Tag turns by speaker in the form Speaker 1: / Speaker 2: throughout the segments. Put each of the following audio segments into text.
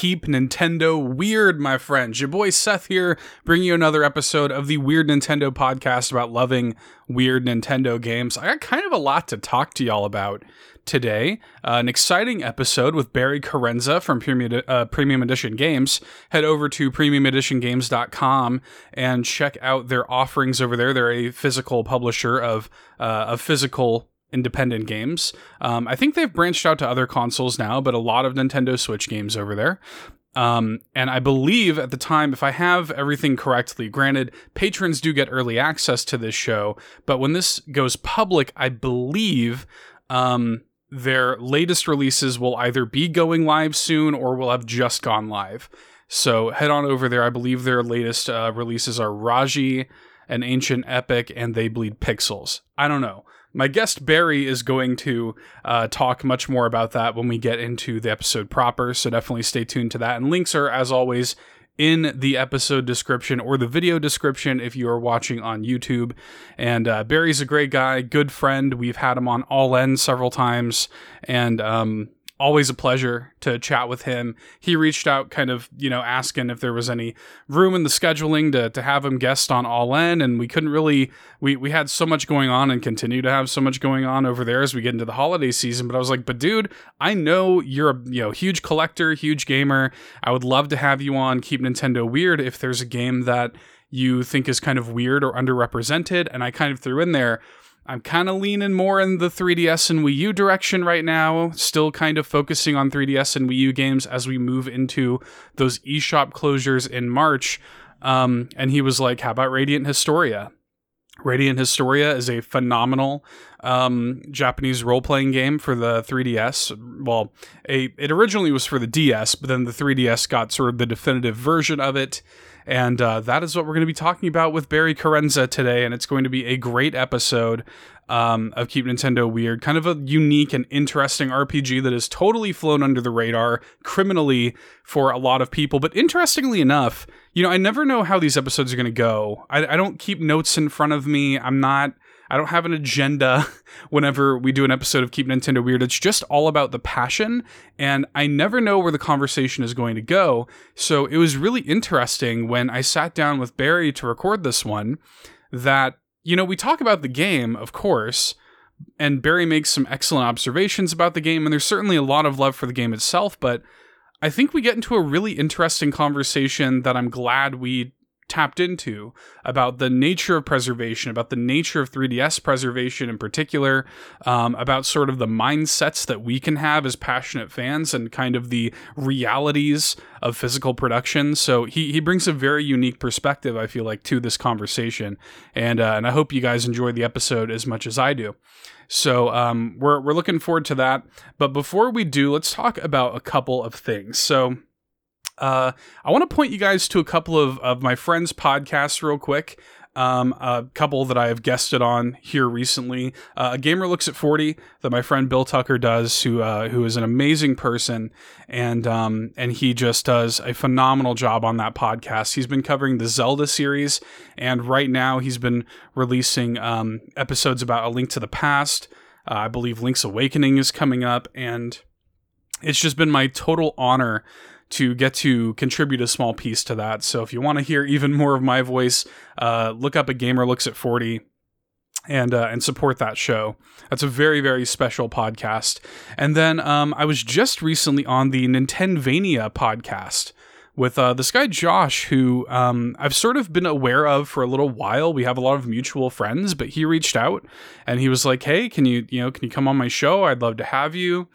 Speaker 1: keep Nintendo weird, my friends. Your boy Seth here, bringing you another episode of the Weird Nintendo podcast about loving weird Nintendo games. I got kind of a lot to talk to y'all about today. Uh, an exciting episode with Barry Carenza from Premium, uh, Premium Edition Games. Head over to premiumeditiongames.com and check out their offerings over there. They're a physical publisher of uh, of physical independent games. Um, I think they've branched out to other consoles now, but a lot of Nintendo Switch games over there. Um, and I believe at the time, if I have everything correctly, granted, patrons do get early access to this show, but when this goes public, I believe um, their latest releases will either be going live soon or will have just gone live. So head on over there. I believe their latest uh, releases are Raji, An Ancient Epic, and They Bleed Pixels. I don't know. My guest Barry is going to uh, talk much more about that when we get into the episode proper, so definitely stay tuned to that. And links are, as always, in the episode description or the video description if you are watching on YouTube. And uh, Barry's a great guy, good friend. We've had him on All In several times, and um, always a pleasure to chat with him. He reached out, kind of, you know, asking if there was any room in the scheduling to, to have him guest on All In, and we couldn't really. We we had so much going on and continue to have so much going on over there as we get into the holiday season. But I was like, but dude, I know you're a you know huge collector, huge gamer. I would love to have you on. Keep Nintendo weird if there's a game that you think is kind of weird or underrepresented. And I kind of threw in there I'm kind of leaning more in the 3DS and Wii U direction right now, still kind of focusing on 3DS and Wii U games as we move into those eShop closures in March. Um, and he was like, How about Radiant Historia? Radiant Historia is a phenomenal um, Japanese role playing game for the 3DS. Well, a, it originally was for the DS, but then the 3DS got sort of the definitive version of it. And uh, that is what we're going to be talking about with Barry Carenza today. And it's going to be a great episode um, of Keep Nintendo Weird. Kind of a unique and interesting RPG that has totally flown under the radar criminally for a lot of people. But interestingly enough, you know, I never know how these episodes are going to go. I, I don't keep notes in front of me. I'm not I don't have an agenda whenever we do an episode of Keep Nintendo Weird. It's just all about the passion, and I never know where the conversation is going to go. So it was really interesting when I sat down with Barry to record this one that, you know, we talk about the game, of course, and Barry makes some excellent observations about the game, and there's certainly a lot of love for the game itself, but I think we get into a really interesting conversation that I'm glad we tapped into about the nature of preservation, about the nature of 3DS preservation in particular, um, about sort of the mindsets that we can have as passionate fans and kind of the realities of physical production. So he, he brings a very unique perspective, I feel like, to this conversation. And, uh, and I hope you guys enjoy the episode as much as I do. So um, we're, we're looking forward to that. But before we do, let's talk about a couple of things. So uh, I want to point you guys to a couple of, of my friends' podcasts real quick. Um, a couple that I have guested on here recently. Uh, a gamer looks at forty that my friend Bill Tucker does, who uh, who is an amazing person, and um, and he just does a phenomenal job on that podcast. He's been covering the Zelda series, and right now he's been releasing um, episodes about A Link to the Past. Uh, I believe Link's Awakening is coming up, and it's just been my total honor to get to contribute a small piece to that. So if you want to hear even more of my voice, uh, look up a gamer looks at 40 and uh, and support that show. That's a very very special podcast. And then um, I was just recently on the Nintendvania podcast with uh, this guy Josh, who um, I've sort of been aware of for a little while. We have a lot of mutual friends, but he reached out and he was like, "Hey, can you you know can you come on my show? I'd love to have you."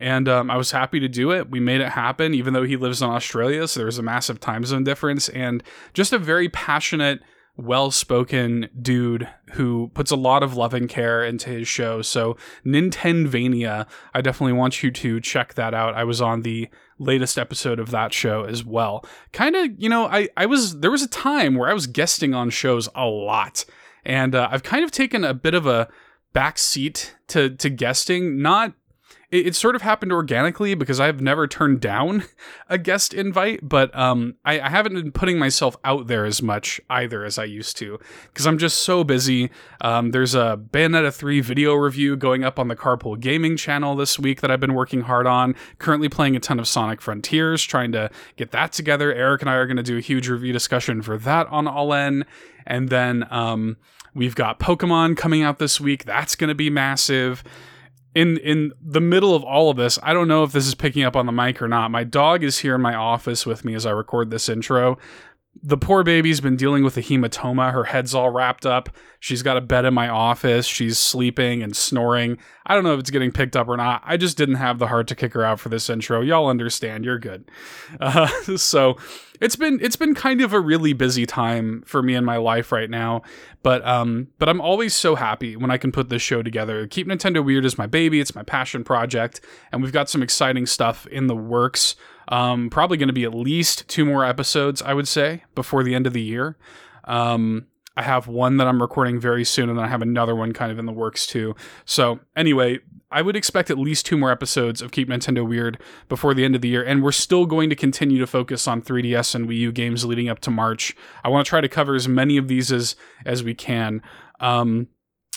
Speaker 1: And um, I was happy to do it. We made it happen, even though he lives in Australia, so there was a massive time zone difference, and just a very passionate, well-spoken dude who puts a lot of love and care into his show. So Nintendvania, I definitely want you to check that out. I was on the latest episode of that show as well. Kind of, you know, I I was there was a time where I was guesting on shows a lot, and uh, I've kind of taken a bit of a back seat to to guesting, not it, it, sort of happened organically because I've never turned down a guest invite, but um, I, I, haven't been putting myself out there as much either as I used to because I'm just so busy. Um, there's a Bayonetta 3 video review going up on the Carpool Gaming channel this week that I've been working hard on. Currently playing a ton of Sonic Frontiers, trying to get that together. Eric and I are going to do a huge review discussion for that on All In. And then um, we've got Pokemon coming out this week. That's going to be massive in in the middle of all of this, I don't know if this is picking up on the mic or not. My dog is here in my office with me as I record this intro. The poor baby's been dealing with a hematoma. Her head's all wrapped up. She's got a bed in my office. She's sleeping and snoring. I don't know if it's getting picked up or not. I just didn't have the heart to kick her out for this intro. Y'all understand. You're good. Uh, so it's been it's been kind of a really busy time for me in my life right now. But um, but I'm always so happy when I can put this show together. Keep Nintendo Weird is my baby. It's my passion project, and we've got some exciting stuff in the works. Um, probably going to be at least two more episodes, I would say, before the end of the year. Um, I have one that I'm recording very soon, and then I have another one kind of in the works too. So, anyway, I would expect at least two more episodes of Keep Nintendo Weird before the end of the year, and we're still going to continue to focus on 3DS and Wii U games leading up to March. I want to try to cover as many of these as as we can. Um,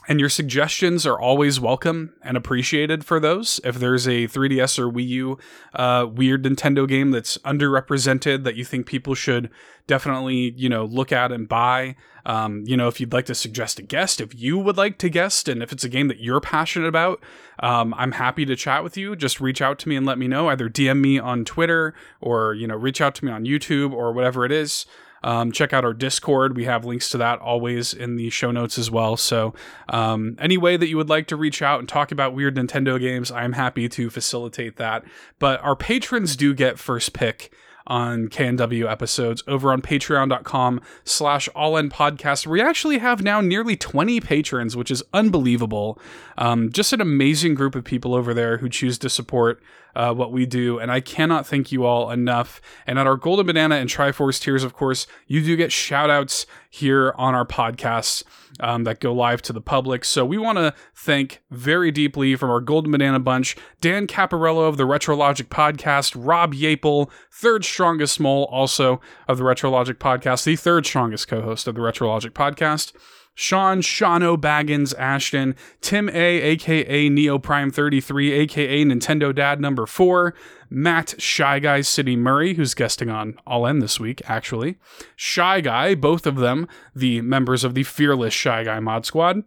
Speaker 1: and your suggestions are always welcome and appreciated for those. If there's a 3DS or Wii U uh, weird Nintendo game that's underrepresented that you think people should definitely, you know, look at and buy, um, you know, if you'd like to suggest a guest, if you would like to guest, and if it's a game that you're passionate about, um, I'm happy to chat with you. Just reach out to me and let me know. Either DM me on Twitter or, you know, reach out to me on YouTube or whatever it is. Um, check out our Discord. We have links to that always in the show notes as well. So, um, any way that you would like to reach out and talk about weird Nintendo games, I'm happy to facilitate that. But our patrons do get first pick on KNW episodes over on patreon.com slash all in podcast. We actually have now nearly 20 patrons, which is unbelievable. Um, just an amazing group of people over there who choose to support uh, what we do. And I cannot thank you all enough. And at our Golden Banana and Triforce tiers, of course, you do get shout outs here on our podcasts um, that go live to the public. So we want to thank very deeply from our Golden Banana Bunch, Dan Caparello of the Retrologic Podcast, Rob Yapel, third strongest mole also of the Retrologic Podcast, the third strongest co host of the Retrologic Podcast. Sean Shano Baggins Ashton, Tim A, aka Neo Prime 33, aka Nintendo Dad number 4, Matt Shy Guy City Murray, who's guesting on All In this week, actually. Shy Guy, both of them the members of the Fearless Shy Guy Mod Squad.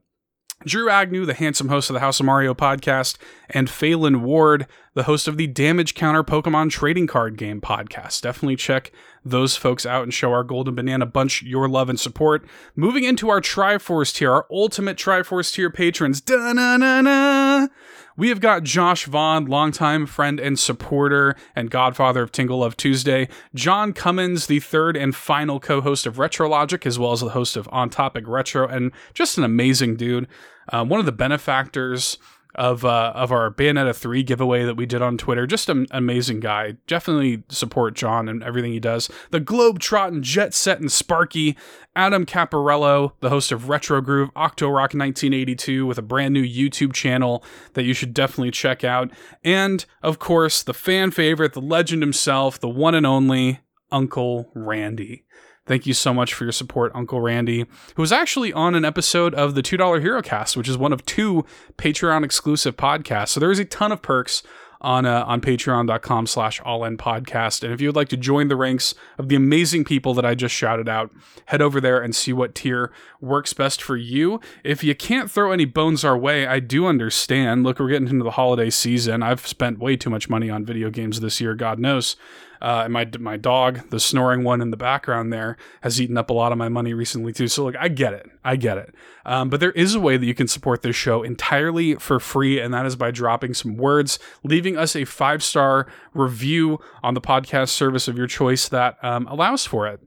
Speaker 1: Drew Agnew, the handsome host of the House of Mario podcast, and Phelan Ward, the host of the Damage Counter Pokemon Trading Card Game podcast. Definitely check those folks out and show our Golden Banana Bunch your love and support. Moving into our Triforce tier, our ultimate Triforce tier patrons. Da-na-na-na! We have got Josh Vaughn, longtime friend and supporter and godfather of Tingle Love Tuesday. John Cummins, the third and final co host of Retrologic, as well as the host of On Topic Retro, and just an amazing dude. Uh, one of the benefactors of uh, of our Bayonetta 3 giveaway that we did on Twitter. Just an amazing guy. Definitely support John and everything he does. The Globe Trotting, Jet Set, and Sparky. Adam Caparello, the host of Retro Groove, Octo Rock 1982, with a brand new YouTube channel that you should definitely check out. And, of course, the fan favorite, the legend himself, the one and only Uncle Randy. Thank you so much for your support, Uncle Randy, who was actually on an episode of the $2 Hero Cast, which is one of two Patreon exclusive podcasts. So there is a ton of perks on uh, on patreon.com slash all in podcast. And if you would like to join the ranks of the amazing people that i just shouted out head over there and see what tier works best for you. If you can't throw any bones our way i do understand. Look we're getting into the holiday season. I've spent way too much money on video games this year god knows uh, and my my dog, the snoring one in the background there, has eaten up a lot of my money recently too. So look, I get it, I get it. Um, but there is a way that you can support this show entirely for free, and that is by dropping some words, leaving us a five star review on the podcast service of your choice that um, allows for it.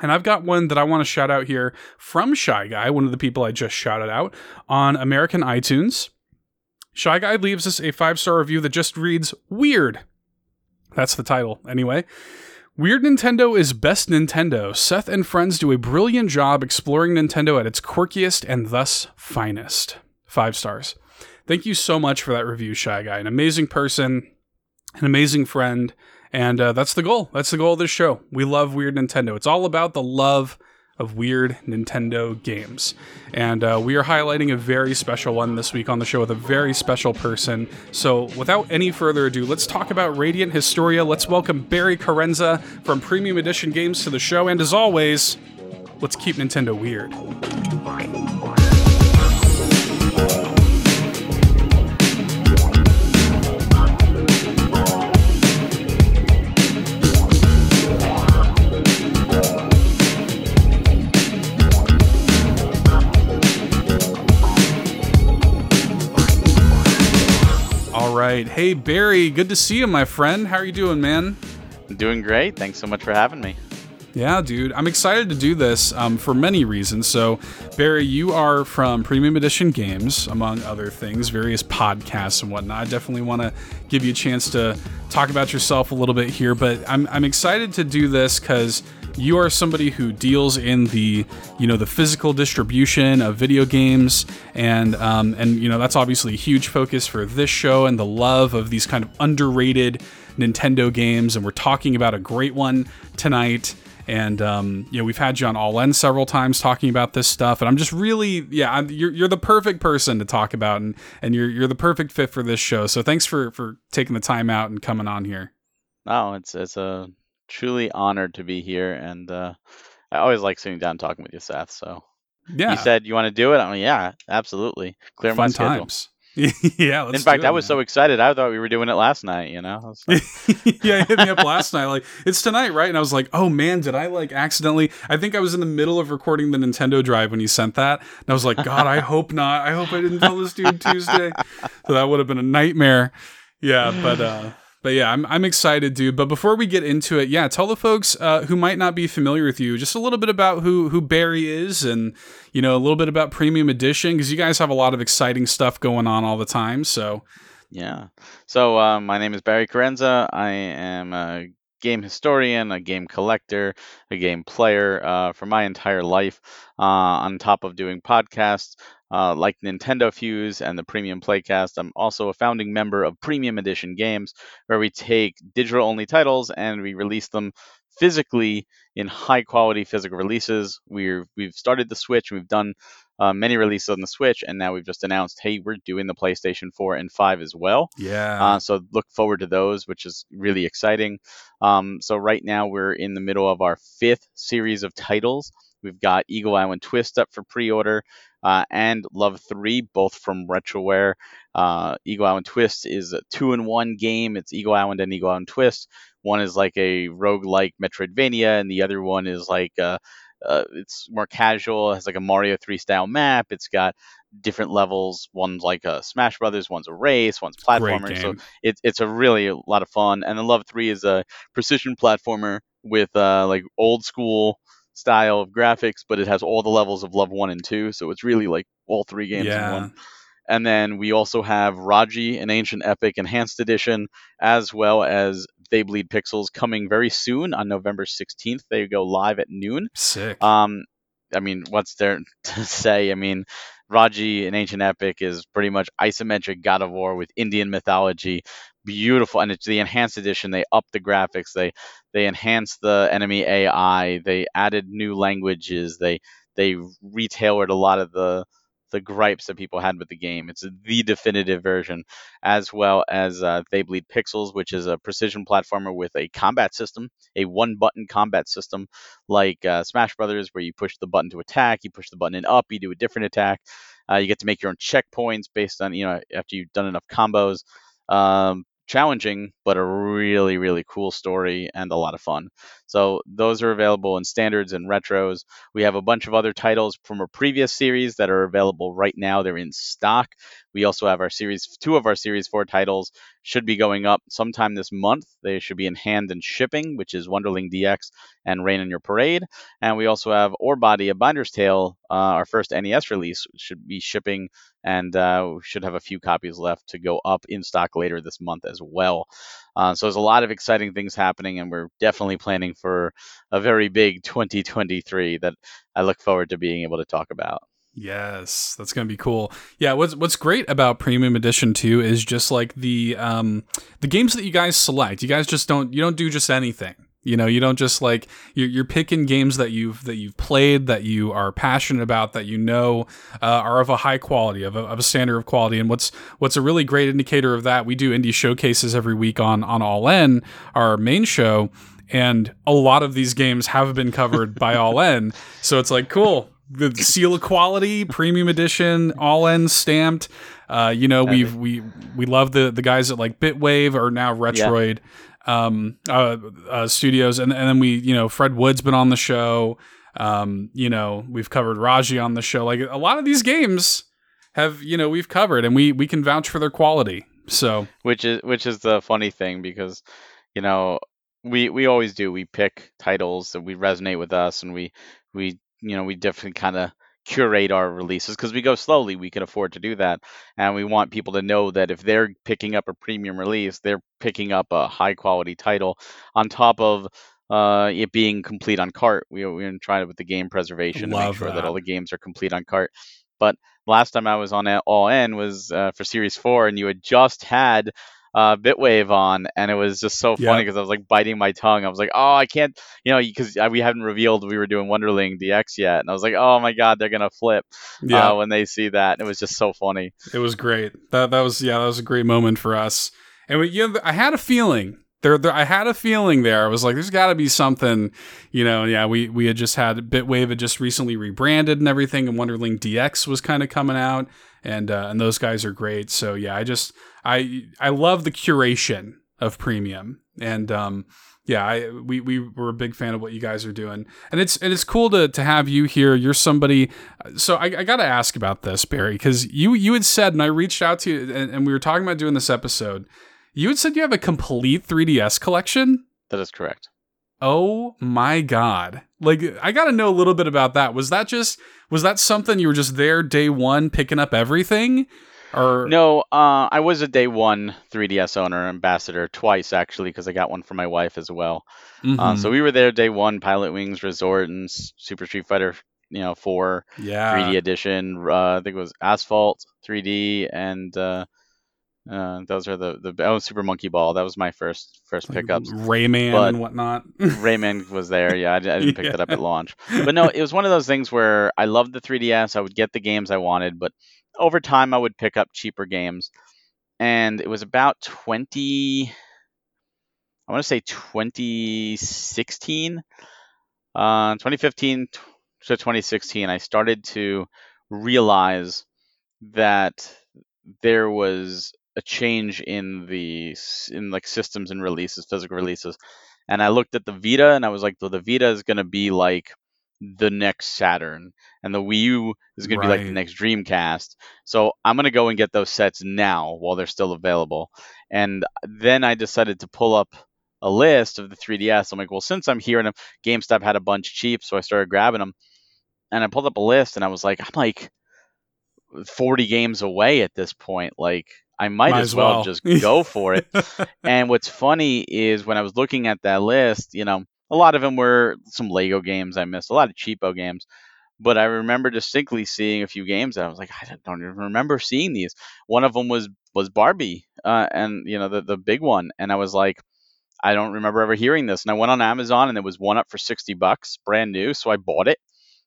Speaker 1: And I've got one that I want to shout out here from Shy Guy, one of the people I just shouted out on American iTunes. Shy Guy leaves us a five star review that just reads Weird. That's the title, anyway. Weird Nintendo is best Nintendo. Seth and friends do a brilliant job exploring Nintendo at its quirkiest and thus finest. Five stars. thank you so much for that review, Shy Guy. An amazing person, an amazing friend, and uh, that's the goal. That's the goal of this show. We love Weird Nintendo. It's all about the love of weird Nintendo games. And uh, we are highlighting a very special one this week on the show with a very special person. So, without any further ado, let's talk about Radiant Historia. Let's welcome Barry Carenza from Premium Edition Games to the show. And as always, let's keep Nintendo weird. Right. Hey, Barry, good to see you, my friend. How are you doing, man?
Speaker 2: Doing great. Thanks so much for having me.
Speaker 1: Yeah, dude. I'm excited to do this um, for many reasons. So, Barry, you are from Premium Edition Games, among other things, various podcasts and whatnot. I definitely want to give you a chance to talk about yourself a little bit here, but I'm, I'm excited to do this because you are somebody who deals in the you know the physical distribution of video games and um, and you know that's obviously a huge focus for this show and the love of these kind of underrated Nintendo games and we're talking about a great one tonight and um, you know we've had you on All In several times talking about this stuff, and I'm just really yeah I'm, you're you're the perfect person to talk about, and and you're you're the perfect fit for this show. So thanks for for taking the time out and coming on here.
Speaker 2: Oh, it's it's a truly honored to be here, and uh, I always like sitting down and talking with you, Seth. So
Speaker 1: Yeah,
Speaker 2: you said you want to do it. I'm like, yeah, absolutely. Clear my
Speaker 1: fun
Speaker 2: schedule.
Speaker 1: times. yeah, let's
Speaker 2: In fact,
Speaker 1: it,
Speaker 2: I was
Speaker 1: man.
Speaker 2: so excited. I thought we were doing it last night. You know. Like,
Speaker 1: yeah, hit me up last night. Like, it's tonight, right? And I was like, oh man, did I like accidentally? I think I was in the middle of recording the Nintendo Drive when you sent that. And I was like, God, I hope not. I hope I didn't tell this dude Tuesday. So that would have been a nightmare. Yeah, but, uh, but yeah, I'm, I'm excited, dude. But before we get into it, yeah, tell the folks uh, who might not be familiar with you just a little bit about who who Barry is, and you know a little bit about Premium Edition because you guys have a lot of exciting stuff going on all the time. So
Speaker 2: yeah. So uh, my name is Barry Carenza. I am a game historian, a game collector, a game player uh, for my entire life. Uh, on top of doing podcasts uh, like Nintendo Fuse and the Premium Playcast, I'm also a founding member of Premium Edition Games, where we take digital only titles and we release them physically in high quality physical releases. We're we've started the Switch. We've done uh, many releases on the Switch, and now we've just announced, hey, we're doing the PlayStation 4 and 5 as well.
Speaker 1: yeah,
Speaker 2: Uh, so look forward to those, which is really exciting. Um, so right now we're in the middle of our fifth series of titles. We've got Eagle Island Twist up for pre-order, uh, and Love Three, both from Retroware. Uh, Eagle Island Twist is a two-in-one game. It's Eagle Island and Eagle Island Twist. One is like a rogue-like Metroidvania, and the other one is like uh, uh, it's more casual. It has like a Mario 3 style map. It's got different levels. One's like a Smash Brothers, one's a race, one's platformer. So
Speaker 1: game.
Speaker 2: it's it's a really a lot of fun. And then Love Three is a precision platformer with uh, like old school style of graphics, but it has all the levels of Love One and Two. So it's really like all three games in one. And then we also have Raji, an Ancient Epic Enhanced Edition, as well as They Bleed Pixels coming very soon on November 16th. They go live at noon.
Speaker 1: Sick.
Speaker 2: Um, I mean, what's there to say? I mean, Raji an Ancient Epic is pretty much isometric God of War with Indian mythology. Beautiful, and it's the enhanced edition. They upped the graphics. They they enhanced the enemy AI. They added new languages. They they retailored a lot of the the gripes that people had with the game. It's the definitive version, as well as uh, They Bleed Pixels, which is a precision platformer with a combat system, a one-button combat system, like uh, Smash Brothers, where you push the button to attack, you push the button and up, you do a different attack. Uh, you get to make your own checkpoints based on you know after you've done enough combos. Um, challenging, but a really really cool story and a lot of fun. So those are available in standards and retros. We have a bunch of other titles from a previous series that are available right now. They're in stock. We also have our series, two of our series four titles should be going up sometime this month. They should be in hand and shipping, which is Wunderling DX and Rain on Your Parade. And we also have Orebody, A Binder's Tale, uh, our first NES release, should be shipping, and uh, we should have a few copies left to go up in stock later this month as well. Uh, so there's a lot of exciting things happening, and we're definitely planning for a very big 2023 that I look forward to being able to talk about.
Speaker 1: Yes, that's gonna be cool. Yeah, what's what's great about Premium Edition too is just like the um the games that you guys select. You guys just don't you don't do just anything. You know, you don't just like you're, you're picking games that you've that you've played, that you are passionate about, that you know uh, are of a high quality, of a, of a standard of quality. And what's what's a really great indicator of that? We do indie showcases every week on on All In, our main show, and a lot of these games have been covered by All In. So it's like cool the seal of quality, premium edition, all in stamped. Uh, you know, we've we we love the the guys at like Bitwave or now Retroid yeah. um, uh, uh, Studios, and and then we you know Fred Wood's been on the show. Um, you know, we've covered Raji on the show. Like a lot of these games have you know we've covered, and we we can vouch for their quality. So
Speaker 2: which is which is the funny thing because you know we we always do we pick titles that we resonate with us and we we you know we definitely kind of curate our releases because we go slowly we can afford to do that and we want people to know that if they're picking up a premium release they're picking up a high quality title on top of uh, it being complete on cart we, we're going to try it with the game preservation Love to make sure that. that. all the games are complete on cart but last time i was on it, all in was uh, for series 4 and you had just had uh, Bitwave on, and it was just so funny because I was like biting my tongue. I was like, oh, I can't, you know, because we haven't revealed we were doing Wunderling DX yet, and I was like, oh my god, they're gonna flip yeah. Uh, when they see that. And it was just so funny.
Speaker 1: It was great. That that was yeah, that was a great moment for us. And we, you know, I had a feeling there, there, I had a feeling there. I was like, there's got to be something, you know. Yeah, we we had just had Bitwave had just recently rebranded and everything, and Wunderling DX was kind of coming out, and uh, and those guys are great. So yeah, I just I I love the curation of premium, and um, yeah, I we we were a big fan of what you guys are doing, and it's and it's cool to to have you here. You're somebody. So I, I got to ask about this, Barry, because you you had said, and I reached out to you, and, and we were talking about doing this episode you had said you have a complete 3DS collection?
Speaker 2: That is correct.
Speaker 1: Oh my god. Like I got to know a little bit about that. Was that just was that something you were just there day 1 picking up everything? Or
Speaker 2: No, uh, I was a day 1 3DS owner ambassador twice actually because I got one for my wife as well. Mm-hmm. Uh, so mm-hmm. we were there day 1 Pilotwings Resort and Super Street Fighter you know, 4 yeah. 3D edition. Uh, I think it was Asphalt 3D and uh, uh, those are the the oh Super Monkey Ball. That was my first first pickups.
Speaker 1: Rayman but and whatnot.
Speaker 2: Rayman was there. Yeah, I, I didn't pick yeah. that up at launch. But no, it was one of those things where I loved the 3DS. I would get the games I wanted, but over time I would pick up cheaper games. And it was about 20. I want to say 2016, uh, 2015 to 2016. I started to realize that there was a change in the in like systems and releases, physical releases. And I looked at the Vita and I was like, well, the Vita is going to be like the next Saturn, and the Wii U is going right. to be like the next Dreamcast. So I'm going to go and get those sets now while they're still available. And then I decided to pull up a list of the 3DS. I'm like, well, since I'm here and um, GameStop had a bunch cheap, so I started grabbing them. And I pulled up a list and I was like, I'm like 40 games away at this point. Like, I might, might as well, well just go for it. and what's funny is when I was looking at that list, you know, a lot of them were some Lego games I missed, a lot of cheapo games. But I remember distinctly seeing a few games that I was like, I don't even remember seeing these. One of them was was Barbie, uh, and you know the the big one, and I was like, I don't remember ever hearing this. And I went on Amazon, and there was one up for sixty bucks, brand new, so I bought it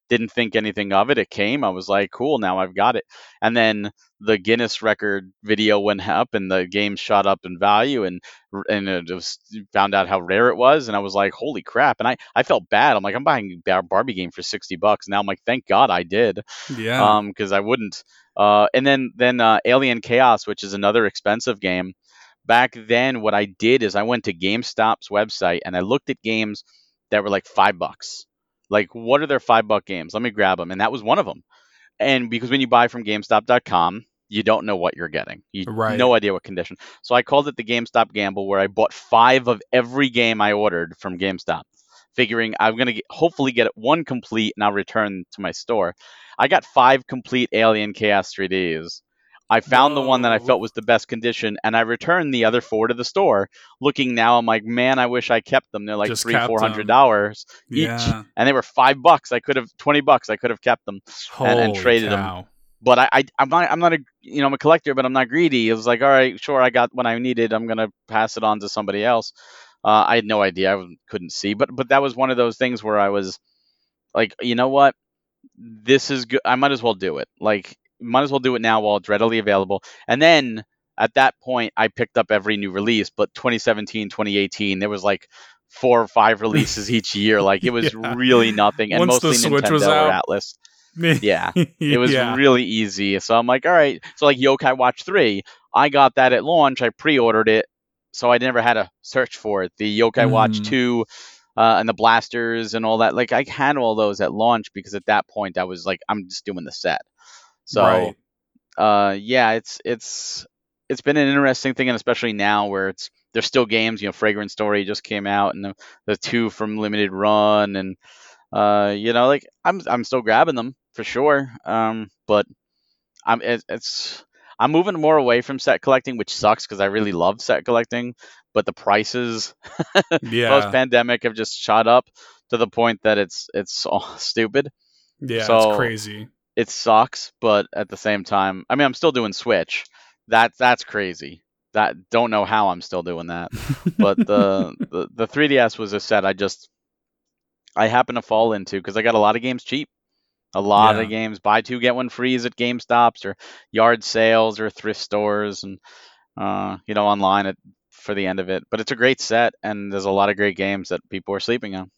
Speaker 2: didn't think anything of it. It came. I was like, cool, now I've got it. And then the Guinness record video went up and the game shot up in value and and it was found out how rare it was and I was like, holy crap. And I, I felt bad. I'm like, I'm buying a Barbie game for 60 bucks. Now I'm like, thank God I did.
Speaker 1: Yeah.
Speaker 2: Um, cause I wouldn't. Uh, and then, then, uh, Alien Chaos, which is another expensive game. Back then, what I did is I went to GameStop's website and I looked at games that were like five bucks like, what are their five buck games? Let me grab them. And that was one of them. And because when you buy from GameStop.com, you don't know what you're getting. You right. no idea what condition. So I called it the GameStop gamble, where I bought five of every game I ordered from GameStop, figuring I'm gonna get, hopefully get one complete and I'll return to my store. I got five complete Alien Chaos 3Ds I found the one that I felt was the best condition, and I returned the other four to the store. Looking now, I'm like, man, I wish I kept them. They're like
Speaker 1: Just
Speaker 2: three, four hundred dollars each,
Speaker 1: Yeah.
Speaker 2: and they were five bucks. I could have twenty bucks. I could have kept them. and- and traded
Speaker 1: cow.
Speaker 2: But I, I, I'm not, I'm not a, you know, I'm a collector, but I'm not greedy. It was like, all right, sure, I got what I needed. I'm gonna pass it on to somebody else. Uh, I had no idea. I couldn't see, but, but that was one of those things where I was like, you know what, this is good. I might as well do it. Like, might as well do it now while it's readily available. And then at that point, I picked up every new release. But 2017, 2018, there was like four or five releases each year. Like it was
Speaker 1: Yeah.
Speaker 2: really nothing, and
Speaker 1: Once the
Speaker 2: mostly
Speaker 1: Switch
Speaker 2: Nintendo
Speaker 1: was
Speaker 2: or. Atlas. Yeah, it was
Speaker 1: yeah.
Speaker 2: really easy. So I'm like, all right. So like Yokai Watch 3, I got that at launch. I pre-ordered it, so I never had to search for it. The Yokai Watch
Speaker 1: Mhm.
Speaker 2: 2 uh, and the blasters and all that. Like I had all those at launch because at that point I was like, I'm just doing the set. So
Speaker 1: right.
Speaker 2: uh, yeah, it's it's it's been an interesting thing, and especially now where it's there's still games. You know, Fragrant Story just came out, and the, the two from Limited Run, and uh, you know, like I'm I'm still grabbing them for sure. Um, but I'm it, it's I'm moving more away from set collecting, which sucks because I really love set collecting, but the prices
Speaker 1: Yeah.
Speaker 2: post pandemic have just shot up to the point that it's it's all stupid.
Speaker 1: yeah.
Speaker 2: so-
Speaker 1: it's crazy.
Speaker 2: It sucks, but at the same time, I mean, I'm still doing Switch. That that's crazy. That don't know how I'm still doing that. But the the, the 3DS was a set I just I happen to fall into because I got a lot of games cheap. A lot
Speaker 1: Yeah.
Speaker 2: of games buy two get one frees at GameStops or yard sales or thrift stores and uh, you know online at, for the end of it. But it's a great set and there's a lot of great games that people are sleeping on.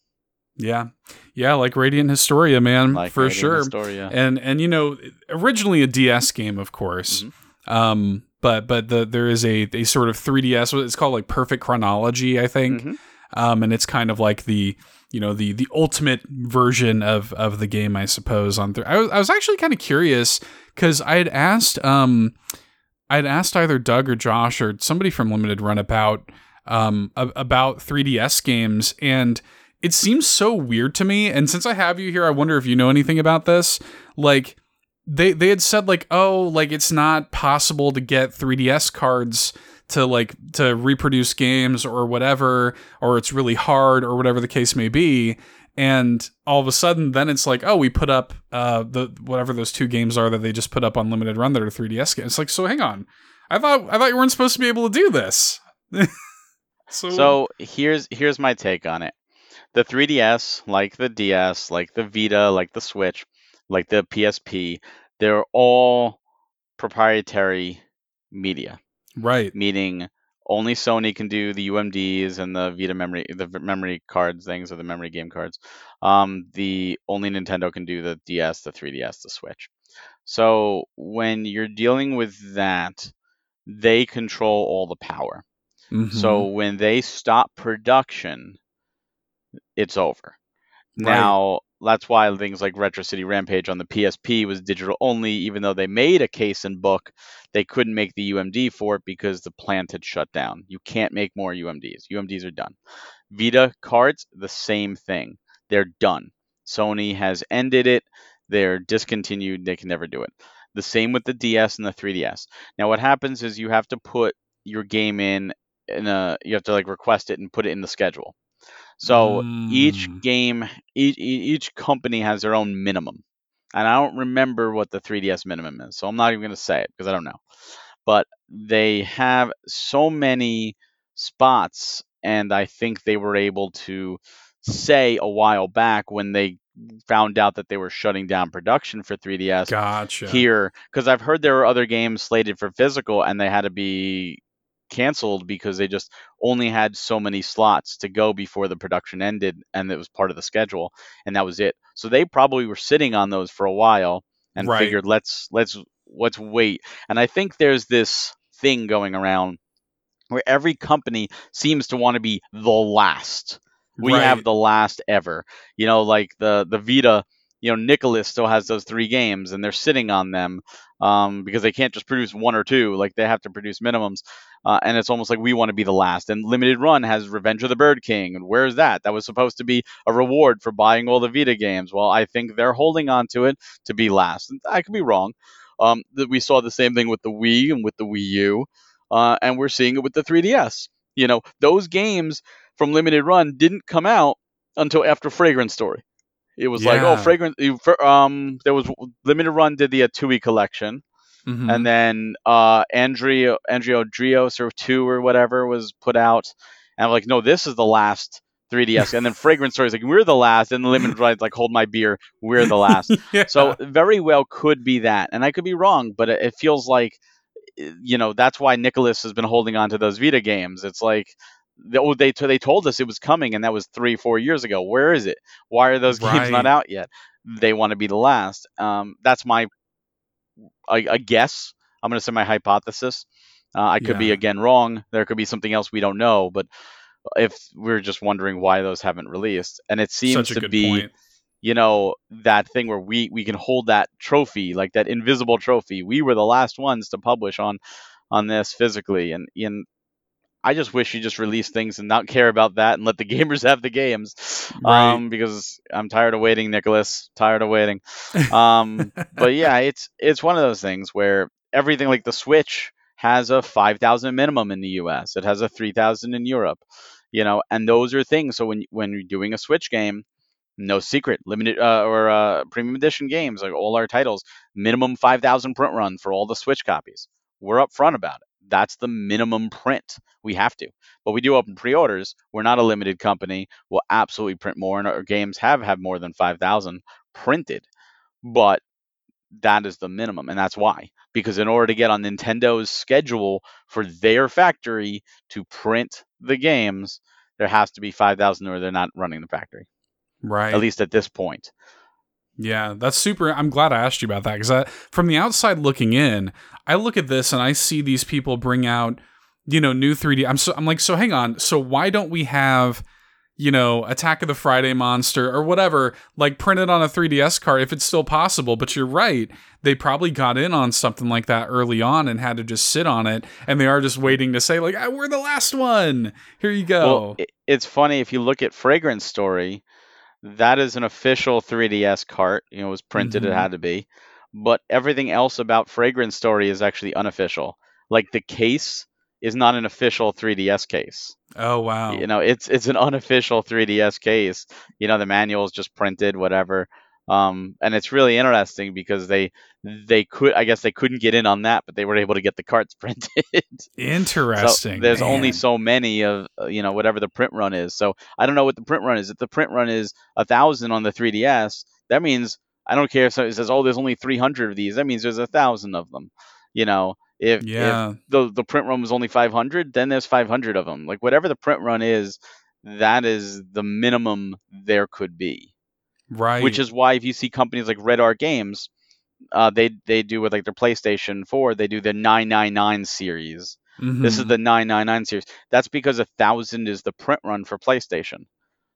Speaker 1: Yeah. Yeah. Like Radiant Historia, man,
Speaker 2: Like
Speaker 1: for
Speaker 2: Radiant
Speaker 1: sure.
Speaker 2: Historia.
Speaker 1: And and you know, originally a DS game, of course.
Speaker 2: Mhm.
Speaker 1: Um, but but the there is a a sort of 3DS. It's called like Perfect Chronology, I think.
Speaker 2: Mhm.
Speaker 1: Um, and it's kind of like the you know the the ultimate version of of the game, I suppose. On th- I was I was actually kind of curious because I had asked um I had asked either Doug or Josh or somebody from Limited Run about um about 3DS games and it seems so weird to me and since I have you here I wonder if you know anything about this. Like they they had said like oh like it's not possible to get 3DS cards to like to reproduce games or whatever or it's really hard or whatever the case may be. And all of a sudden then it's like oh we put up uh the whatever those two games are that they just put up on limited run that are 3ds games. It's like so hang on. I thought i thought you weren't supposed to be able to do this. So,
Speaker 2: So here's here's my take on it. The 3DS, like the DS, like the Vita, like the Switch, like the PSP, they're all proprietary media,
Speaker 1: right
Speaker 2: meaning only Sony can do the UMDs and the Vita memory, the memory cards things or the memory game cards. Um, the only Nintendo can do the DS, the 3DS, the Switch. So when you're dealing with that, they control all the power.
Speaker 1: Mhm.
Speaker 2: So when they stop production, it's over.
Speaker 1: Right.
Speaker 2: Now, that's why things like Retro City Rampage on the PSP was digital only, even though they made a case and book, they couldn't make the UMD for it because the plant had shut down. You can't make more UMDs. UMDs are done. Vita cards, the same thing. They're done. Sony has ended it. They're discontinued. They can never do it. The same with the DS and the 3DS. Now, what happens is you have to put your game in in a you have to like request it and put it in the schedule. So each
Speaker 1: Mm.
Speaker 2: game, each each company has their own minimum, and I don't remember what the 3DS minimum is, so I'm not even going to say it because I don't know. But they have so many spots, and I think they were able to say a while back when they found out that they were shutting down production for 3DS
Speaker 1: gotcha
Speaker 2: here because I've heard there were other games slated for physical and they had to be canceled because they just only had so many slots to go before the production ended and it was part of the schedule and that was it. So they probably were sitting on those for a while and
Speaker 1: Right.
Speaker 2: figured let's let's let's wait. And I think there's this thing going around where every company seems to want to be the last. We
Speaker 1: Right.
Speaker 2: have the last ever. You know, like the the Vita. You know, Nicholas still has those three games, and they're sitting on them um, because they can't just produce one or two. Like they have to produce minimums, uh, and it's almost like we want to be the last. And Limited Run has Revenge of the Bird King, and where's that? That was supposed to be a reward for buying all the Vita games. Well, I think they're holding on to it to be last. And I could be wrong, Um, that we saw the same thing with the Wii and with the Wii U, uh, and we're seeing it with the 3DS. You know, those games from limited run didn't come out until after Fragrance Story. It was like, oh,
Speaker 1: Yeah.
Speaker 2: Fragrance. Um, there was limited run did the uh, Tui collection,
Speaker 1: Mhm.
Speaker 2: and then uh, Andrea Andrea Drios or two or whatever was put out, and I'm like, no, this is the last 3DS, and then Fragrance stories like, we're the last, and the limited run like, hold my beer, we're the last.
Speaker 1: Yeah.
Speaker 2: So very well could be that, and I could be wrong, but it, it feels like, you know, that's why Nicholas has been holding on to those Vita games. It's like. They- oh, They they told us it was coming, and that was three four years ago. Where is it? Why are those games not out yet? They want to be the last. Um, that's my I, I guess I'm going to say my hypothesis. Uh, I could be again wrong. There could be something else we don't know. But if we're just wondering why those haven't released, and it seems to be,
Speaker 1: point.
Speaker 2: you know, that thing where we we can hold that trophy, like that invisible trophy. We were the last ones to publish on on this physically, and and I just wish you just release things and not care about that and let the gamers have the games.
Speaker 1: Right.
Speaker 2: Um, because I'm tired of waiting, Nicholas. Tired of waiting. Um, but yeah, it's it's one of those things where everything like the Switch has a 5,000 minimum in the US. It has a 3,000 in Europe. You know, and those are things. So when when you're doing a Switch game, no secret, limited uh, or uh, premium edition games, like all our titles, minimum 5,000 print run for all the Switch copies. We're upfront about it. That's the minimum print. We have to. But we do open pre-orders. We're not a limited company. We'll absolutely print more, and our games have had more than 5,000 printed. But that is the minimum, and that's why. Because in order to get on Nintendo's schedule for their factory to print the games, there has to be 5,000 or they're not running the factory,
Speaker 1: right.
Speaker 2: at least at this point.
Speaker 1: Yeah, that's super. I'm glad I asked you about that because from the outside looking in, I look at this and I see these people bring out, you know, new 3D. I'm so I'm like, so hang on. So why don't we have, you know, Attack of the Friday Monster or whatever, like printed on a 3DS card if it's still possible? But you're right. They probably got in on something like that early on and had to just sit on it, and they are just waiting to say like, ah, we're the last one. Here you go.
Speaker 2: Well, it's funny if you look at Fragrance Story, that is an official 3DS cart. You know, it was printed,
Speaker 1: Mhm.
Speaker 2: it had to be. But everything else about Fragrance Story is actually unofficial. Like the case is not an official 3DS case.
Speaker 1: oh wow.
Speaker 2: You know, it's it's an unofficial 3DS case. You know, the manual is just printed, whatever. Um, and it's really interesting because they they could I guess they couldn't get in on that, but they were able to get the carts printed.
Speaker 1: Interesting.
Speaker 2: So there's only so many of uh, you know whatever the print run is. So I don't know what the print run is. If the print run is a thousand on the 3DS, that means I don't care if it says oh there's only 300 of these. That means there's a thousand of them. You know, if
Speaker 1: Yeah.
Speaker 2: if the the print run was only 500, then there's 500 of them. Like whatever the print run is, that is the minimum there could be.
Speaker 1: Right.
Speaker 2: Which is why if you see companies like Red Art Games, uh, they they do with like their PlayStation 4, they do the 999 series. This is the 999 series. That's because a thousand is the print run for PlayStation.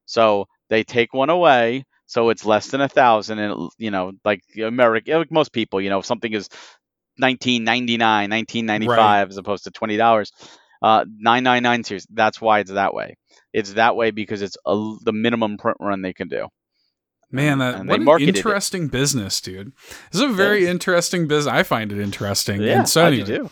Speaker 2: So they take one away, so it's less than a thousand, and it- you know, like America, like most people, you know, if something is 1999, 1995 as opposed to twenty dollars, uh, 999 series. That's why it's that way. It's that way because it's a, the minimum print run they can do.
Speaker 1: Man, that
Speaker 2: and
Speaker 1: what an
Speaker 2: marketed it.
Speaker 1: interesting business, dude. This is a very
Speaker 2: Yes.
Speaker 1: interesting business. I find it interesting.
Speaker 2: Yeah,
Speaker 1: and so anyway,
Speaker 2: do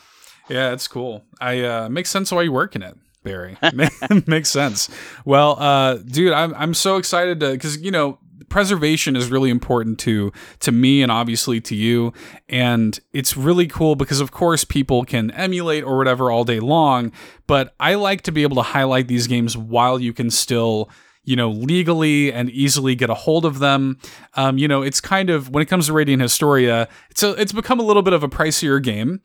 Speaker 1: yeah, it's cool. I uh, makes sense why you work in it, Barry. makes sense. Well, uh, dude, I'm I'm so excited to because you know preservation is really important to to me and obviously to you and it's really cool because of course people can emulate or whatever all day long but i like to be able to highlight these games while you can still you know legally and easily get a hold of them. Um, you know it's kind of when it comes to radiant historia it's a, it's become a little bit of a pricier game.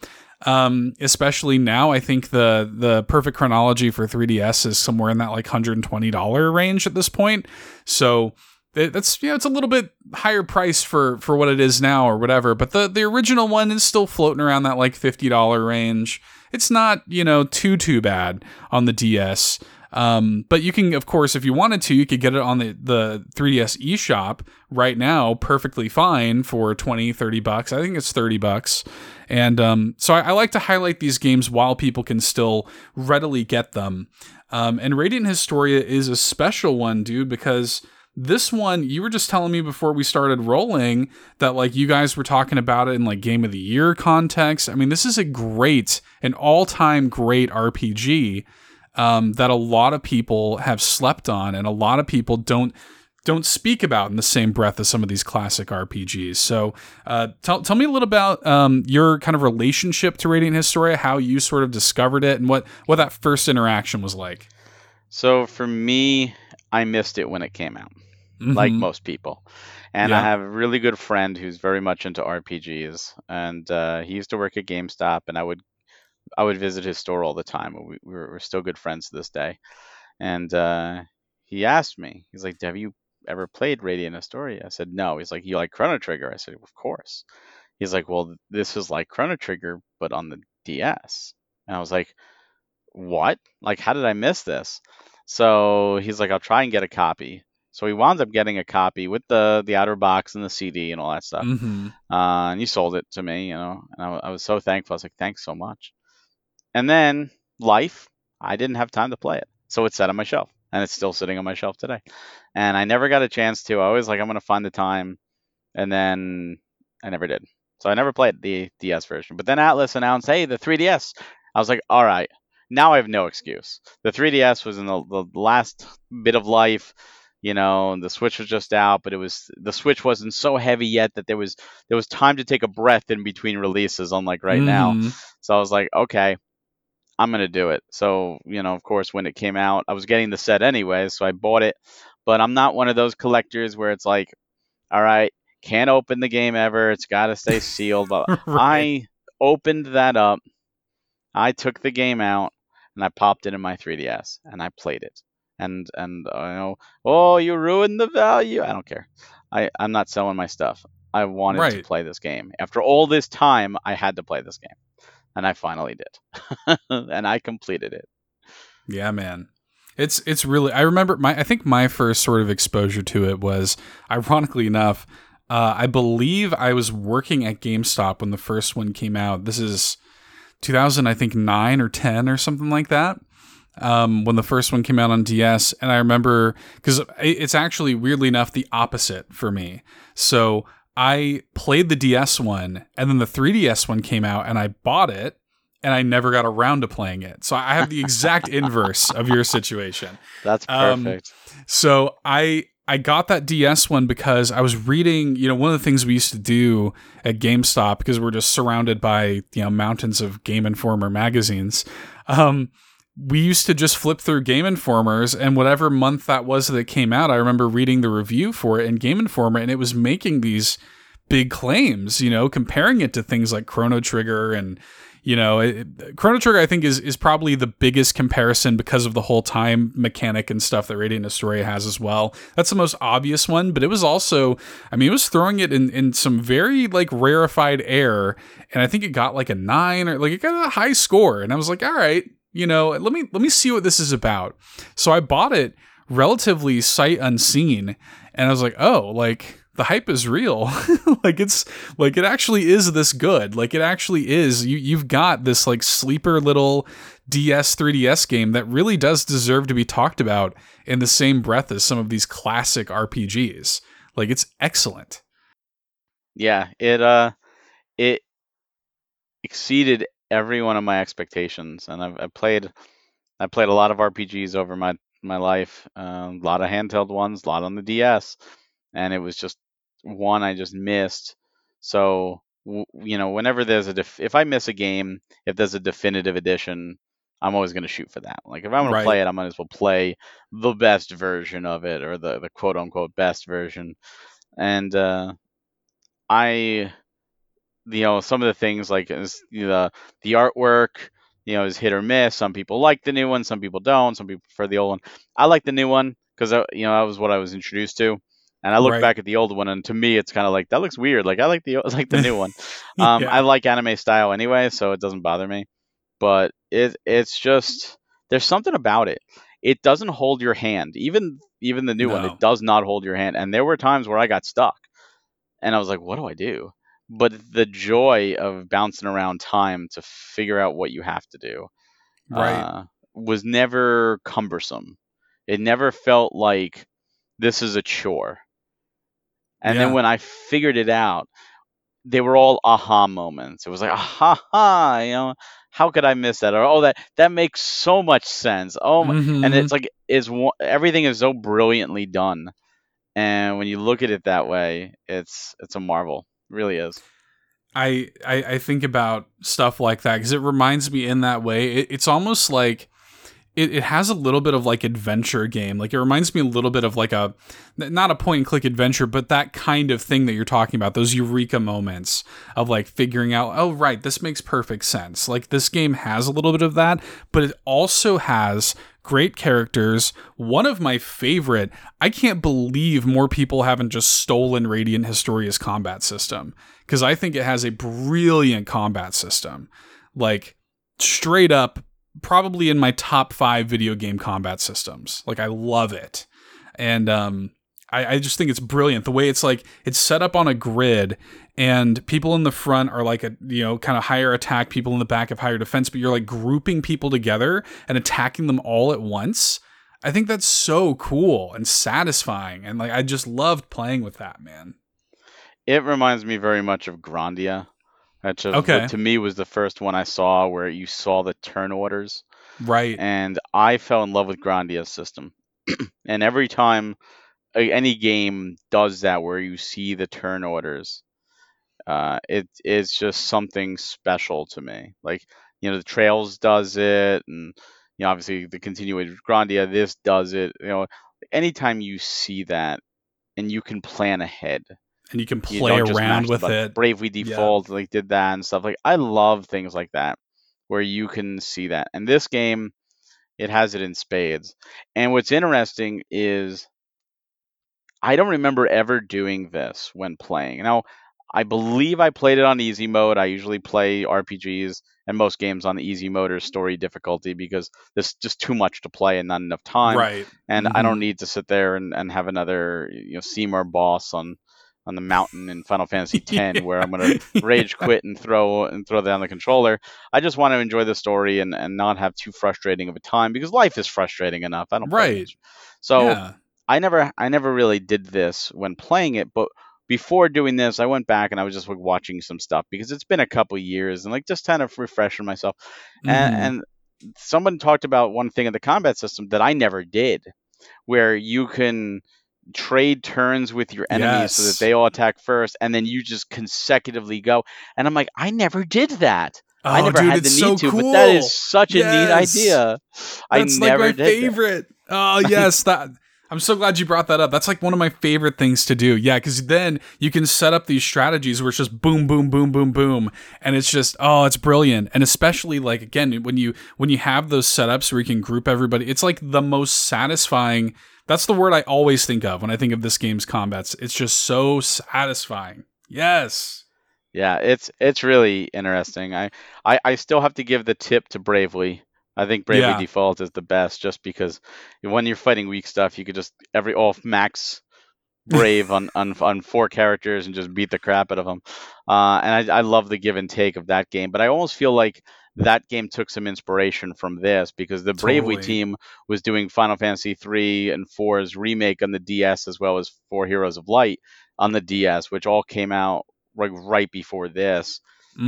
Speaker 1: Um, especially now i think the the perfect chronology for 3ds is somewhere in that like $120 range at this point. So that's you know it's a little bit higher price for for what it is now or whatever but the the original one is still floating around that like $50 range. It's not you know too too bad on the ds um, but you can of course if you wanted to you could get it on the the 3ds eShop right now perfectly fine for 20 30 bucks. I think it's 30 bucks. And um, so I, I like to highlight these games while people can still readily get them. Um, and radiant historia is a special one dude because this one, you were just telling me before we started rolling that like you guys were talking about it in like game of the year context. I mean, this is a great, an all time great RPG um, that a lot of people have slept on, and a lot of people don't don't speak about in the same breath as some of these classic RPGs. So, uh, tell tell me a little about um, your kind of relationship to Radiant Historia, how you sort of discovered it, and what what that first interaction was like.
Speaker 2: So for me, I missed it when it came out mm-hmm. like most people. And yeah. I have a really good friend who's very much into RPGs, and uh, he used to work at GameStop, and I would I would visit his store all the time. We, we were, we're still good friends to this day. And uh, he asked me, he's like, "Have you ever played Radiant Historia?" I said, "No." He's like, "You like Chrono Trigger?" I said, "Of course." He's like, "Well, this is like Chrono Trigger, but on the DS." And I was like, "What? Like, how did I miss this?" So he's like, "I'll try and get a copy." So he wound up getting a copy with the the outer box and the CD and all that stuff. Mm-hmm. Uh, and he sold it to me, you know, and I, I, was so thankful. I was like, thanks so much. And then life, I didn't have time to play it, so it's set on my shelf, and it's still sitting on my shelf today. And I never got a chance to. I was like, I'm gonna find the time, and then I never did. So I never played the DS version. But then Atlus announced, hey, the 3DS. I was like, all right, now I have no excuse. The 3DS was in the, the last bit of life you know the switch was just out but it was the switch wasn't so heavy yet that there was there was time to take a breath in between releases unlike right mm. now mm-hmm. so i was like okay i'm gonna do it so you know of course when it came out i was getting the set anyway so i bought it but i'm not one of those collectors where it's like all right can't open the game ever it's got to stay sealed but right. i opened that up i took the game out and i popped it in my 3ds and i played it and and uh, you know, oh, you ruined the value. I don't care. I I'm not selling my stuff. I wanted right. to play this game. After all this time, I had to play this game, and I finally did, and I completed it.
Speaker 1: Yeah, man. It's it's really. I remember my. I think my first sort of exposure to it was, ironically enough, uh, I believe I was working at GameStop when the first one came out. This is 2000, I think nine or ten or something like that um, when the first one came out on DS, and I remember because it's actually weirdly enough the opposite for me. So I played the DS one, and then the 3DS one came out, and I bought it, and I never got around to playing it. So I have the exact inverse of your situation.
Speaker 2: That's um, perfect.
Speaker 1: Um, so I I got that DS one because I was reading, you know, one of the things we used to do at GameStop because we're just surrounded by, you know, mountains of Game Informer magazines. Um, we used to just flip through Game Informers, and whatever month that was that came out, I remember reading the review for it in Game Informer, and it was making these big claims, you know, comparing it to things like Chrono Trigger and you know, it, Chrono Trigger I think is is probably the biggest comparison because of the whole time mechanic and stuff that Radiant Historia has as well. That's the most obvious one, but it was also, I mean, it was throwing it in in some very like rarefied air, and I think it got like a nine or like it got a high score, and I was like, all right, you know, let me let me see what this is about. So I bought it relatively sight unseen, and I was like, oh, like the hype is real. like it's like it actually is this good. Like it actually is. You you've got this like sleeper little DS 3DS game that really does deserve to be talked about in the same breath as some of these classic RPGs. Like it's excellent.
Speaker 2: Yeah, it uh it exceeded every one of my expectations, and I've, I've played I played a lot of RPGs over my my life, uh, a lot of handheld ones, a lot on the DS, and it was just one I just missed. So w- you know, whenever there's a def- if I miss a game, if there's a definitive edition, I'm always going to shoot for that. Like if I'm going right. to play it, I might as well play the best version of it or the the quote unquote best version. And uh, I you know some of the things like is, you know, the artwork you know is hit or miss. Some people like the new one some people don't. Some people prefer the old one. I like the new one because you know that was what i was introduced to. And i look right. back at the old one and to me it's kind of like that looks weird. Like i like the like the new one. Um, yeah. i like anime style anyway so it doesn't bother me. But it it's just there's something about it. It doesn't hold your hand. Even even the new no. one it does not hold your hand. And there were times where i got stuck and i was like what do i do but the joy of bouncing around time to figure out what you have to do
Speaker 1: right. Uh,
Speaker 2: was never cumbersome. It never felt like this is a chore. And
Speaker 1: Yeah.
Speaker 2: then when I figured it out, they were all aha moments. It was like, aha, ha, you know, how could I miss that? Or oh, that that makes so much sense. Oh, my, and it's like is everything is so brilliantly done. And when you look at it that way, it's it's a marvel. It really is.
Speaker 1: I, I I think about stuff like that because it reminds me in that way. It, it's almost like it, it has a little bit of like adventure game. Like it reminds me a little bit of like a not a point and click adventure, but that kind of thing that you're talking about. Those eureka moments of like figuring out, oh right, this makes perfect sense. Like this game has a little bit of that, but it also has great characters. One of my favorite. I can't believe more people haven't just stolen Radiant Historia's combat system because I think it has a brilliant combat system. Like straight up, probably in my top five video game combat systems. Like I love it, and um, I, I just think it's brilliant. The way it's like it's set up on a grid, and people in the front are like a you know kind of higher attack, people in the back have higher defense, but you're like grouping people together and attacking them all at once. I think that's so cool and satisfying, and like I just loved playing with that man.
Speaker 2: It reminds me very much of Grandia. Which is-
Speaker 1: Okay.
Speaker 2: to me was the first one I saw where you saw the turn orders.
Speaker 1: Right.
Speaker 2: and I fell in love with Grandia's system. and every time any game does that, where you see the turn orders, uh, it is just something special to me. Like you know, the Trails does it, and you know, obviously the continuation of Grandia, this does it. You know, anytime you see that, and you can plan ahead,
Speaker 1: and you can play
Speaker 2: don't
Speaker 1: around with it.
Speaker 2: Bravely Default like did that and stuff. Like I love things like that where you can see that. And this game, it has it in spades. And what's interesting is I don't remember ever doing this when playing. Now, I believe I played it on easy mode. I usually play RPGs and most games on the easy mode or story difficulty because there's just too much to play and not enough time
Speaker 1: right.
Speaker 2: and I
Speaker 1: Mhm.
Speaker 2: don't need to sit there and, and have another you know Seymour boss on on the mountain in Final Fantasy X where I'm gonna rage quit and throw and throw down the controller. I just want to enjoy the story and, and not have too frustrating of a time because life is frustrating enough. I don't
Speaker 1: Right.
Speaker 2: So
Speaker 1: yeah.
Speaker 2: I never I never really did this when playing it, but before doing this, I went back and I was just like watching some stuff because it's been a couple years and like just kind of refreshing myself.
Speaker 1: Mhm.
Speaker 2: And, and someone talked about one thing in the combat system that I never did, where you can trade turns with your enemies so that they all attack first, and then you just consecutively go. And I'm like, I never did that. I
Speaker 1: Oh,
Speaker 2: never
Speaker 1: dude,
Speaker 2: had the need
Speaker 1: so
Speaker 2: to, but that
Speaker 1: cool.
Speaker 2: is such a neat idea.
Speaker 1: That's
Speaker 2: I
Speaker 1: like
Speaker 2: never
Speaker 1: my
Speaker 2: did that.
Speaker 1: favorite. Oh yes, that I'm so glad you brought that up. That's like one of my favorite things to do. Yeah, because then you can set up these strategies where it's just boom, boom, boom, boom, boom, and it's just oh, it's brilliant. And especially like again when you when you have those setups where you can group everybody, it's like the most satisfying. That's the word I always think of when I think of this game's combats. It's just so satisfying. Yes.
Speaker 2: Yeah, it's it's really interesting. I, I, I still have to give the tip to Bravely. I think Bravely
Speaker 1: Yeah.
Speaker 2: Default is the best just because when you're fighting weak stuff, you could just every off max Brave on, on on four characters and just beat the crap out of them. Uh, and I, I love the give and take of that game, but I almost feel like that game took some inspiration from this because the Bravely team was doing Final Fantasy 3 and 4's remake on the DS as well as Four Heroes of Light on the DS, which all came out like right before this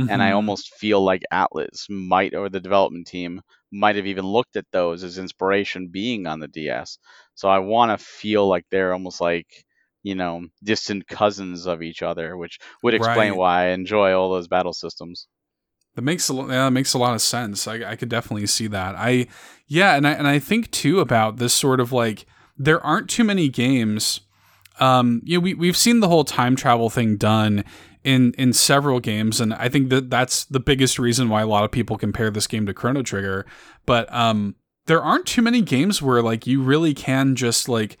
Speaker 2: and I
Speaker 1: Mhm.
Speaker 2: almost feel like Atlus might, or the development team might have even looked at those as inspiration being on the DS. So I want to feel like they're almost like, you know, distant cousins of each other, which would explain
Speaker 1: Right.
Speaker 2: why I enjoy all those battle systems.
Speaker 1: That makes a lot, yeah, that makes a lot of sense. I, I could definitely see that. I yeah, and I and I think too about this sort of like there aren't too many games. Um, you know, we we've seen the whole time travel thing done in in several games, and I think that that's the biggest reason why a lot of people compare this game to Chrono Trigger. But um, there aren't too many games where like you really can just like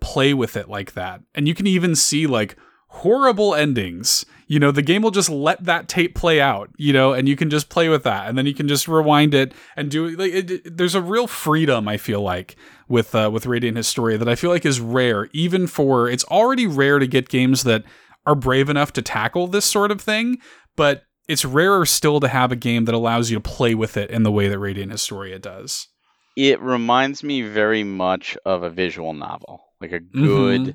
Speaker 1: play with it like that, and you can even see like horrible endings. You know, the game will just let that tape play out, you know, and you can just play with that. And then you can just rewind it and do like it, it- there's a real freedom I feel like with uh, with Radiant Historia that I feel like is rare even for it's already rare to get games that are brave enough to tackle this sort of thing, but it's rarer still to have a game that allows you to play with it in the way that Radiant Historia does.
Speaker 2: It reminds me very much of a visual novel. like a good mm-hmm.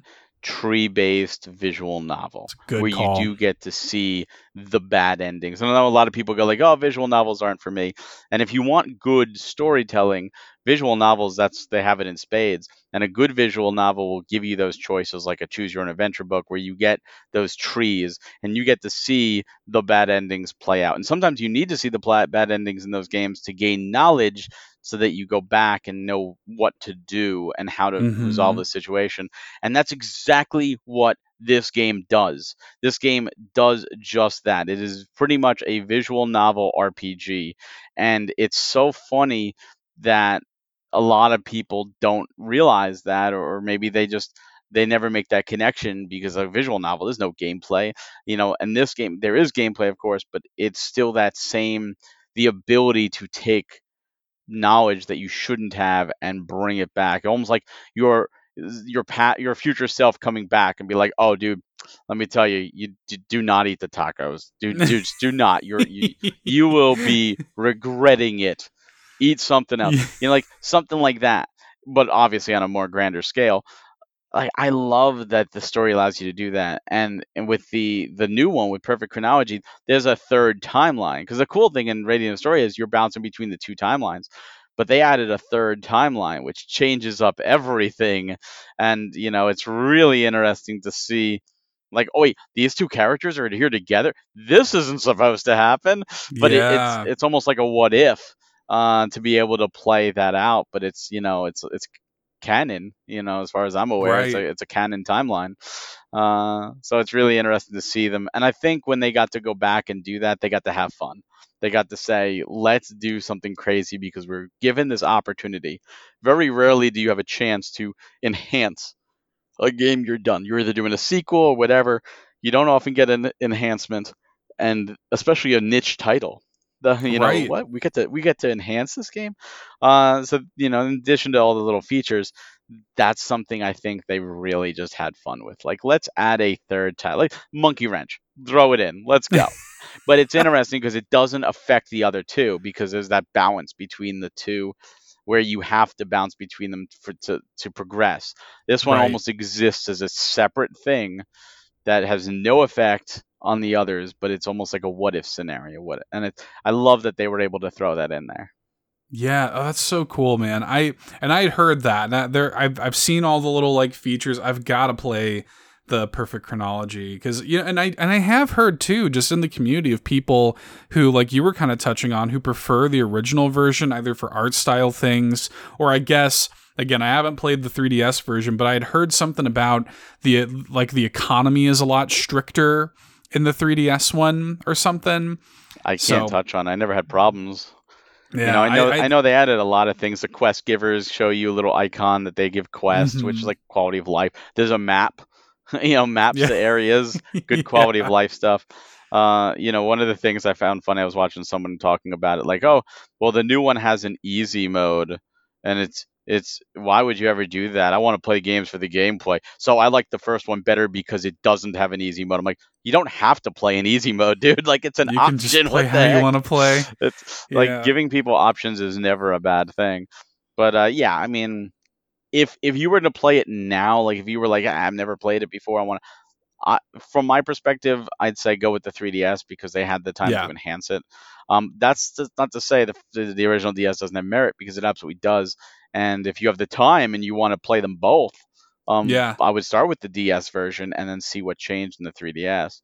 Speaker 1: Mhm.
Speaker 2: tree-based visual novel
Speaker 1: Good
Speaker 2: where
Speaker 1: call.
Speaker 2: you do get to see the bad endings. And I know a lot of people go like, "Oh, visual novels aren't for me." And if you want good storytelling, visual novels that's they have it in spades. And a good visual novel will give you those choices like a choose your own adventure book where you get those trees and you get to see the bad endings play out. And sometimes you need to see the bad endings in those games to gain knowledge so that you go back and know what to do and how to resolve
Speaker 1: Mhm.
Speaker 2: the situation. And that's exactly what this game does. This game does just that. It is pretty much a visual novel RPG. And it's so funny that a lot of people don't realize that or maybe they just they never make that connection because a visual novel there's no gameplay you know and this game there is gameplay of course but it's still that same the ability to take knowledge that you shouldn't have and bring it back. Almost like your your pat your future self coming back and be like oh dude let me tell you you d- do not eat the tacos. Dude dude do not. You're you, you will be regretting it. Eat something else.
Speaker 1: Yeah.
Speaker 2: you know like something like that but obviously on a more grander scale like I love that the story allows you to do that, and and with the the new one with perfect chronology, there's a third timeline. Because the cool thing in Radiant Story is you're bouncing between the two timelines, but they added a third timeline which changes up everything, and you know it's really interesting to see. Like, oh wait, these two characters are here together. This isn't supposed to happen, but it, it's it's almost like a what if uh, to be able to play that out. But it's you know it's it's canon, you know, as far as I'm aware. It's a it's a canon timeline. Uh, so it's really interesting to see them. And I think when they got to go back and do that, they got to have fun. They got to say, let's do something crazy because we're given this opportunity. Very rarely do you have a chance to enhance a game you're done. You're either doing a sequel or whatever. You don't often get an enhancement, and especially a niche title. The you know what we get to we get to enhance this game. Uh, so you know, in addition to all the little features, that's something I think they really just had fun with. Like, let's add a third title, like Monkey Wrench, throw it in, let's go. but it's interesting because it doesn't affect the other two because there's that balance between the two where you have to bounce between them for to, to progress. This one
Speaker 1: Right.
Speaker 2: almost exists as a separate thing that has no effect on the others, but it's almost like a what if scenario. What and it, I love that they were able to throw that in there.
Speaker 1: Yeah, oh, that's so cool, man. I and I had heard that. And I, there, I've I've seen all the little like features. I've got to play the perfect chronology because you know, and I and I have heard too, just in the community of people who like you were kind of touching on, who prefer the original version either for art style things or I guess again I haven't played the 3DS version, but I had heard something about the like the economy is a lot stricter in the 3DS one or something.
Speaker 2: I can't
Speaker 1: So-
Speaker 2: touch on. I never had problems.
Speaker 1: Yeah,
Speaker 2: you know, I know I,
Speaker 1: I,
Speaker 2: know they added a lot of things. The quest givers show you a little icon that they give quests, which is
Speaker 1: Mhm.
Speaker 2: like quality of life. There's a map, you know, maps
Speaker 1: Yeah.
Speaker 2: to areas, good quality
Speaker 1: Yeah.
Speaker 2: of life stuff. Uh, you know, one of the things I found funny, I was watching someone talking about it, like, oh, well, the new one has an easy mode, and it's it's why would you ever do that? I want to play games for the gameplay. So I like the first one better because it doesn't have an easy mode. I'm like, you don't have to play an easy mode, dude. Like it's an
Speaker 1: you
Speaker 2: option.
Speaker 1: just play
Speaker 2: what
Speaker 1: how
Speaker 2: the
Speaker 1: you want to play.
Speaker 2: It's
Speaker 1: Yeah.
Speaker 2: like giving people options is never a bad thing. But uh, yeah, I mean, if if you were to play it now, like if you were like, "Ah, I've never played it before, I want to. I, from my perspective, I'd say go with the 3DS because they had the time
Speaker 1: Yeah.
Speaker 2: to enhance it. Um, that's not to say the, the the original DS doesn't have merit because it absolutely does. And if you have the time and you want to play them both, um,
Speaker 1: Yeah.
Speaker 2: I would start with the DS version and then see what changed in the 3DS.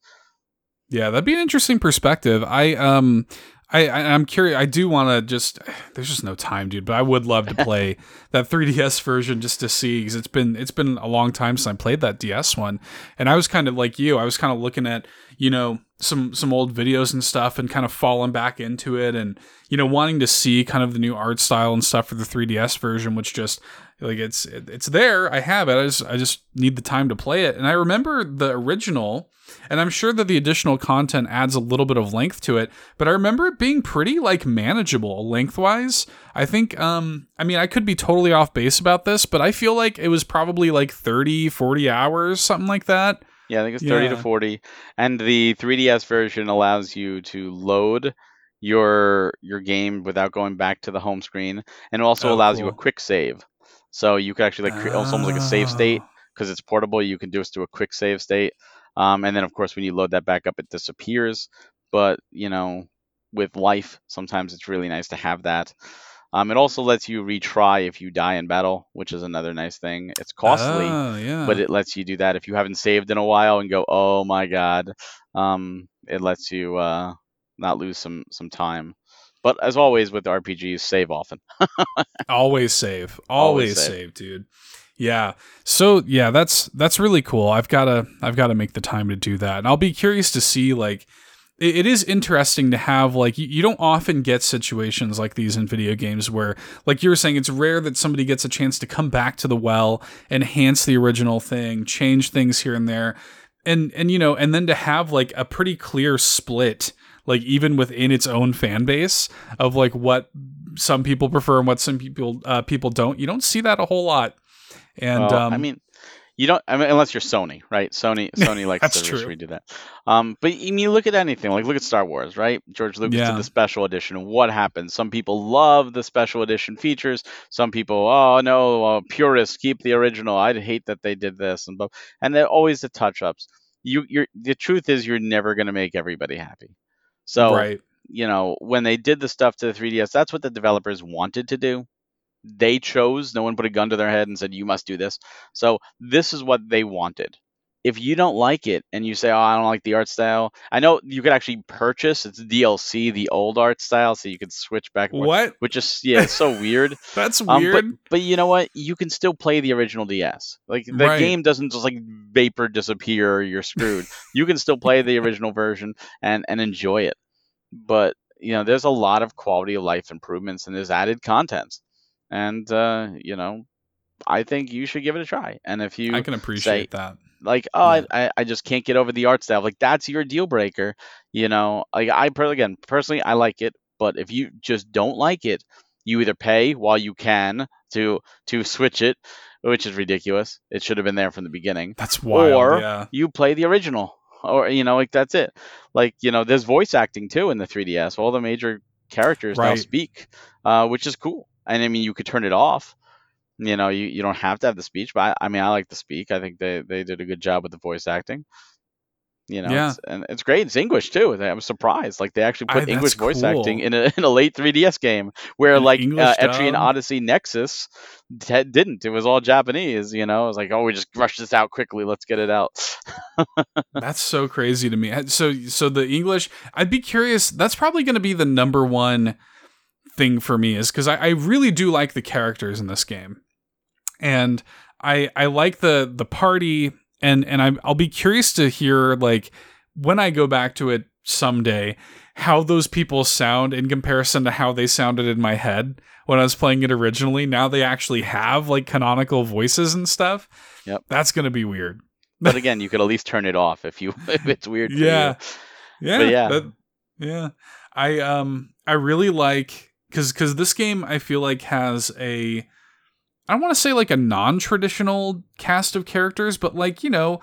Speaker 1: Yeah, that'd be an interesting perspective. I um I, I I'm curious. I do want to just. There's just no time, dude. But I would love to play that 3DS version just to see because it's been it's been a long time since I played that DS one, and I was kind of like you. I was kind of looking at you know some some old videos and stuff, and kind of falling back into it, and you know wanting to see kind of the new art style and stuff for the 3DS version, which just like it's it, it's there. I have it. I just I just need the time to play it. And I remember the original, and I'm sure that the additional content adds a little bit of length to it. But I remember it being pretty like manageable lengthwise. I think um I mean I could be totally off base about this, but I feel like it was probably like 30, 40 hours, something like that.
Speaker 2: Yeah, I think it's 30 to 40. And the 3DS version allows you to load your your game without going back to the home screen and it also
Speaker 1: Oh,
Speaker 2: allows you a quick save. So you could actually like create almost almost like a save state because it's portable. You can do this to a quick save state, um, and then of course when you load that back up, it disappears. But you know, with life, sometimes it's really nice to have that. Um, it also lets you retry if you die in battle, which is another nice thing. It's costly,
Speaker 1: Oh, yeah.
Speaker 2: but it lets you do that if you haven't saved in a while and go, oh my god. Um, it lets you uh, not lose some some time. But as always with RPGs, save often.
Speaker 1: always save.
Speaker 2: Always
Speaker 1: Always,
Speaker 2: save.
Speaker 1: save. dude. Yeah. So yeah, that's that's really cool. I've gotta I've gotta make the time to do that. And I'll be curious to see like it, it is interesting to have like you, you don't often get situations like these in video games where like you were saying it's rare that somebody gets a chance to come back to the well enhance the original thing change things here and there and and you know and then to have like a pretty clear split like even within its own fan base of like what some people prefer and what some people uh, people don't you don't see that a whole lot and
Speaker 2: Well,
Speaker 1: um
Speaker 2: I mean, you don't. I mean, unless you're Sony, right? Sony, Sony likes
Speaker 1: That's
Speaker 2: to redo that. Um, but I mean, you look at anything. Like look at Star Wars, right? George Lucas
Speaker 1: Yeah.
Speaker 2: did the special edition. What happened? Some people love the special edition features. Some people, oh no, uh, purists keep the original. I'd hate that they did this and blah. And they're always the touch ups. You, you're the truth is you're never gonna make everybody happy. So
Speaker 1: right
Speaker 2: you know, when they did the stuff to the 3DS, that's what the developers wanted to do. They chose, no one put a gun to their head and said, you must do this. So this is what they wanted. If you don't like it and you say, oh, I don't like the art style, I know you could actually purchase, it's DLC, the old art style, so you could switch back and forth,
Speaker 1: what
Speaker 2: which is, yeah, it's so weird.
Speaker 1: that's
Speaker 2: Um, but,
Speaker 1: weird
Speaker 2: but you know what? You can still play the original DS. Like the
Speaker 1: Right.
Speaker 2: game doesn't just like vapor disappear or you're screwed. you can still play the original version and and enjoy it. But you know, there's a lot of quality of life improvements and there's added content. And uh, you know, I think you should give it a try. And if you
Speaker 1: i can appreciate that
Speaker 2: like oh. I, I just can't get over the art style. Like that's your deal breaker you know? Like i again personally i like it but if you just don't like it you either pay while you can to to switch it which is ridiculous. It should have been there from the beginning.
Speaker 1: That's wild
Speaker 2: Or-
Speaker 1: yeah.
Speaker 2: you play the original or you know like that's it. Like you know there's voice acting too in the 3ds all the major characters now
Speaker 1: Right.
Speaker 2: speak uh, which is cool. And i mean you could turn it off you know you, you don't have to have the speech but I, I mean i like to speak. I think they, they did a good job with the voice acting. You know
Speaker 1: Yeah.
Speaker 2: it's, and it's great. It's english too i was surprised. Like they actually put
Speaker 1: that's
Speaker 2: english voice
Speaker 1: cool.
Speaker 2: acting in a, in a late 3ds game where
Speaker 1: An
Speaker 2: like
Speaker 1: English
Speaker 2: uh, etrian odyssey nexus t- didn't. It was all japanese you know? It was like oh we just rush this out quickly. Let's get it out.
Speaker 1: That's so crazy to me. So so the English, I'd be curious. That's probably going to be the number one thing for me is because I, I really do like the characters in this game, and I I like the the party, and and I I'll be curious to hear like when I go back to it someday how those people sound in comparison to how they sounded in my head when I was playing it originally. Now they actually have like canonical voices and stuff.
Speaker 2: Yep.
Speaker 1: That's gonna be weird.
Speaker 2: but again you could at least turn it off if you if it's weird for you.
Speaker 1: Yeah. Yeah.
Speaker 2: But yeah.
Speaker 1: that- yeah. I um I really like cuz cuz this game I feel like has a I want to say like a non-traditional cast of characters, but like, you know,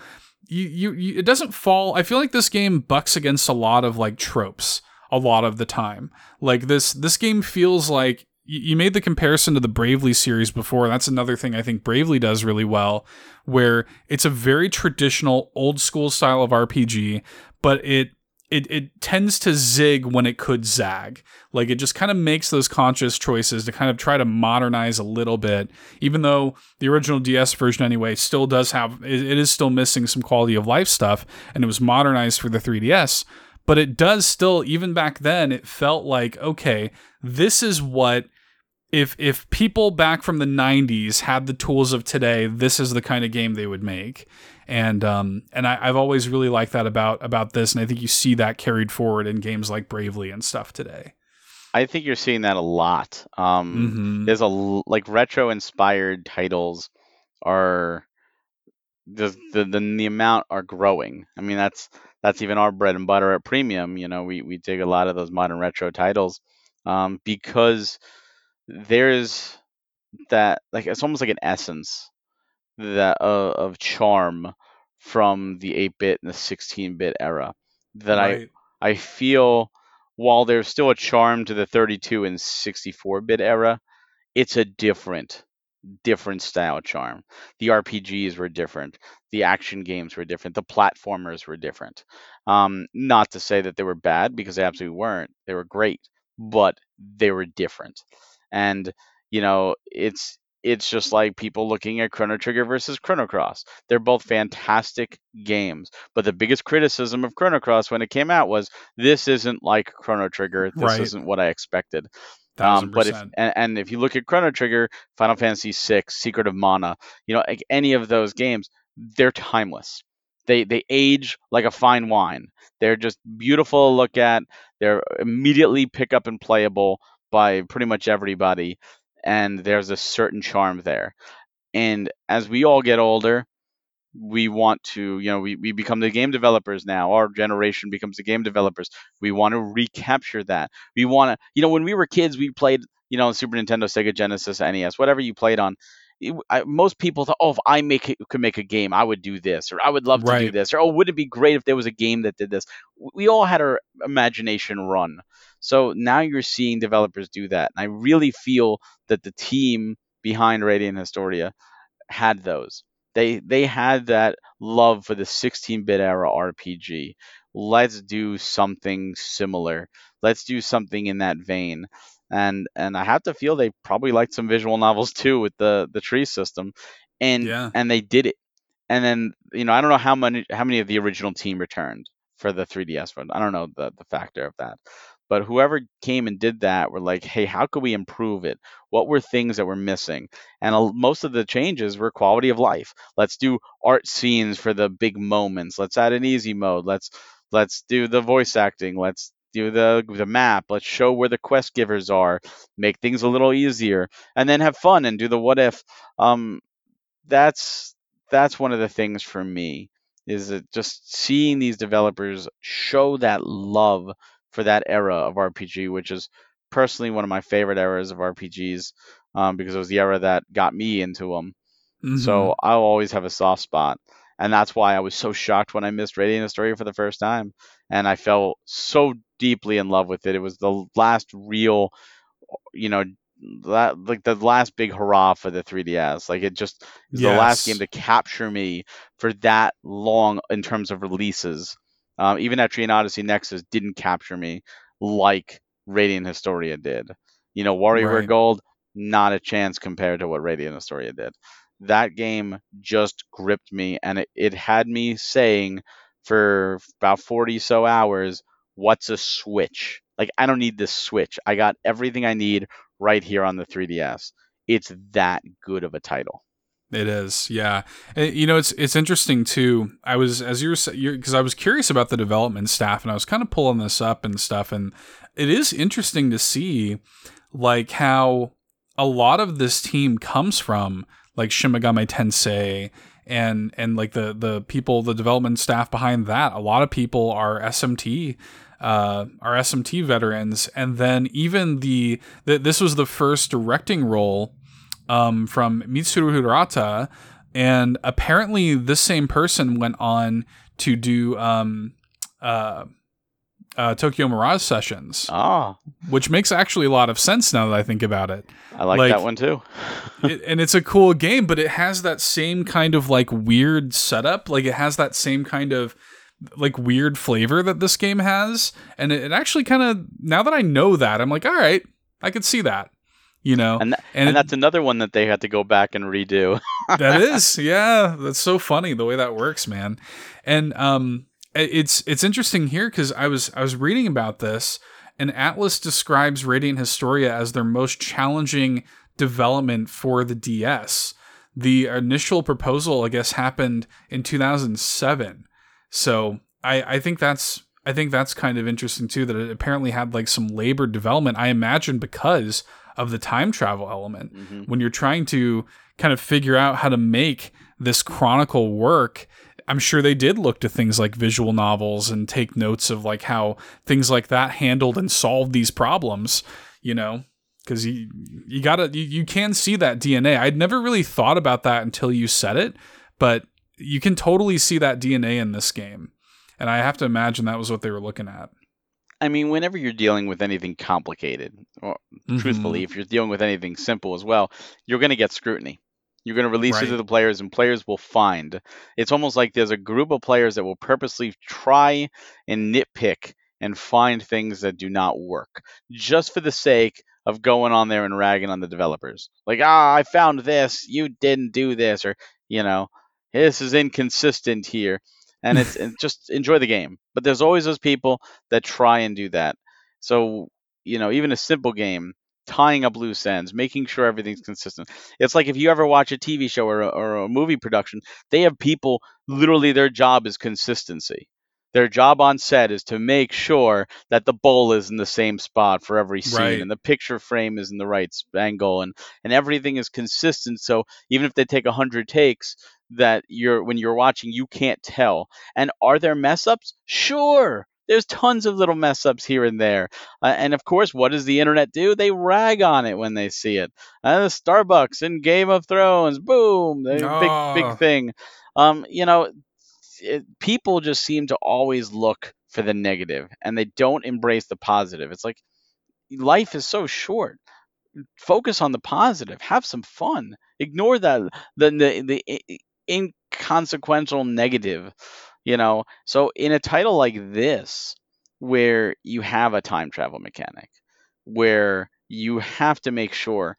Speaker 1: you, you you it doesn't fall I feel like this game bucks against a lot of like tropes a lot of the time. Like this this game feels like you made the comparison to the Bravely series before. That's another thing I think Bravely does really well, where it's a very traditional old school style of RPG, but it it it tends to zig when it could zag. Like it just kind of makes those conscious choices to kind of try to modernize a little bit, even though the original DS version anyway still does have it, it is still missing some quality of life stuff, and it was modernized for the 3DS. But it does still, even back then, it felt like okay, this is what if if people back from the 90s had the tools of today this is the kind of game they would make and um and I, i've always really liked that about about this and i think you see that carried forward in games like bravely and stuff today
Speaker 2: I think you're seeing that a lot. Um,
Speaker 1: Mhm.
Speaker 2: There's a like retro inspired titles are the, the the the amount are growing. I mean that's that's even our bread and butter at Premium. You know we we dig a lot of those modern retro titles um, because there's that like it's almost like an essence that uh, of charm from the 8-bit and the 16-bit era that I I feel while there's still a charm to the 32 and 64 bit era, it's a different different style charm. The RPGs were different. The action games were different. The platformers were different. Um, not to say that they were bad because they absolutely weren't. They were great, but they were different. And you know, it's it's just like people looking at Chrono Trigger versus Chrono Cross. They're both fantastic games, but the biggest criticism of Chrono Cross when it came out was this isn't like Chrono Trigger. This
Speaker 1: Right.
Speaker 2: isn't what I expected. Um, but if and, and if you look at Chrono Trigger, Final Fantasy VI, Secret of Mana, you know, like any of those games, they're timeless. They they age like a fine wine. They're just beautiful to look at. They're immediately pick up and playable by pretty much everybody, and there's a certain charm there. And as we all get older, we want to, you know, we, we become the game developers now. Our generation becomes the game developers. We want to recapture that. We want to, you know, when we were kids, we played, you know, Super Nintendo, Sega Genesis, NES, whatever you played on. I, most people thought, oh, if I make it, could make a game, I would do this, or I would love to do this, or oh, wouldn't it be great if there was a game that did this? We all had our imagination run. So now you're seeing developers do that, and I really feel that the team behind Radiant Historia had those. They they had that love for the 16-bit era RPG. Let's do something similar. Let's do something in that vein. And and I have to feel they probably liked some visual novels too with the the tree system, and
Speaker 1: Yeah.
Speaker 2: and they did it. And then you know I don't know how many how many of the original team returned for the 3DS one. I don't know the the factor of that. But whoever came and did that were like, hey, how could we improve it? What were things that were missing? And a- most of the changes were quality of life. Let's do art scenes for the big moments. Let's add an easy mode. Let's let's do the voice acting. Let's do the the map. Let's show where the quest givers are. Make things a little easier, and then have fun and do the what if. Um, that's that's one of the things for me is that just seeing these developers show that love for that era of RPG, which is personally one of my favorite eras of RPGs um, because it was the era that got me into them.
Speaker 1: Mhm.
Speaker 2: So I'll always have a soft spot. And that's why I was so shocked when I missed Radiant Story for the first time. And I felt so deeply in love with it. It was the last real, you know, that like the last big hurrah for the 3DS. Like it just is the last game to capture me for that long in terms of releases. Um, even Etrian Odyssey Nexus didn't capture me like Radiant Historia did. You know, WarioWare
Speaker 1: Right.
Speaker 2: Gold, not a chance compared to what Radiant Historia did. That game just gripped me, and it, it had me saying for about 40 so hours, what's a Switch? Like, I don't need this Switch. I got everything I need right here on the 3DS. It's that good of a title.
Speaker 1: It is, yeah. Uh, You know, it's it's interesting too. I was as you were because I was curious about the development staff, and I was kind of pulling this up and stuff, and it is interesting to see like how a lot of this team comes from like Shin Megami Tensei and and like the the people the development staff behind that a lot of people are SMT uh are SMT veterans and then even the, the this was the first directing role um from Mitsuru Hirata and apparently this same person went on to do um uh uh, Tokyo Mirage Sessions,
Speaker 2: Ah,
Speaker 1: which makes actually a lot of sense now that I think about it.
Speaker 2: I like,
Speaker 1: Like-
Speaker 2: that one too.
Speaker 1: it, and it's a cool game, but it has that same kind of like weird setup. Like it has that same kind of like weird flavor that this game has, and it, it actually kind of now that I know that, I'm like, all right, I could see that. You know,
Speaker 2: And, th-
Speaker 1: and
Speaker 2: and
Speaker 1: it-
Speaker 2: that's another one that they had to go back and redo.
Speaker 1: that is yeah that's so funny the way that works man and um it's it's interesting here because i was i was reading about this and atlus describes radiant historia as their most challenging development for the ds the initial proposal i guess happened in 2007 so i i think that's i think that's kind of interesting too that it apparently had like some labor development i imagine because of the time travel element.
Speaker 2: Mhm.
Speaker 1: when you're trying to kind of figure out how to make this chronicle work i'm sure they did look to things like visual novels and take notes of like how things like that handled and solved these problems you know? Because you you gotta you, you can see that dna i'd never really thought about that until you said it but you can totally see that dna in this game and i have to imagine that was what they were looking at
Speaker 2: I mean, whenever you're dealing with anything complicated, or
Speaker 1: Mhm.
Speaker 2: truthfully, if you're dealing with anything simple as well, you're going to get scrutiny. You're going to release it to the players, and players will find. It's almost like there's a group of players that will purposely try and nitpick and find things that do not work, just for the sake of going on there and ragging on the developers. Like, ah, I found this, you didn't do this, or you know, this is inconsistent here, and it's and just enjoy the game. But there's always those people that try and do that. So, you know, even a simple game, tying up loose ends, making sure everything's consistent. It's like if you ever watch a TV show or a, or a movie production, they have people literally their job is consistency. Their job on set is to make sure that the bowl is in the same spot for every scene
Speaker 1: Right.
Speaker 2: and the picture frame is in the right angle and and everything is consistent so even if they take 100 takes that you're when you're watching you can't tell and are there mess ups? Sure. There's tons of little mess ups here and there. Uh, and of course, what does the internet do? They rag on it when they see it. Uh, the Starbucks in Game of Thrones, boom,
Speaker 1: Oh.
Speaker 2: big big thing. Um, you know, it, people just seem to always look for the negative and they don't embrace the positive. It's like life is so short. Focus on the positive. Have some fun. Ignore that the the, the inconsequential negative. You know. So in a title like this, where you have a time travel mechanic, where you have to make sure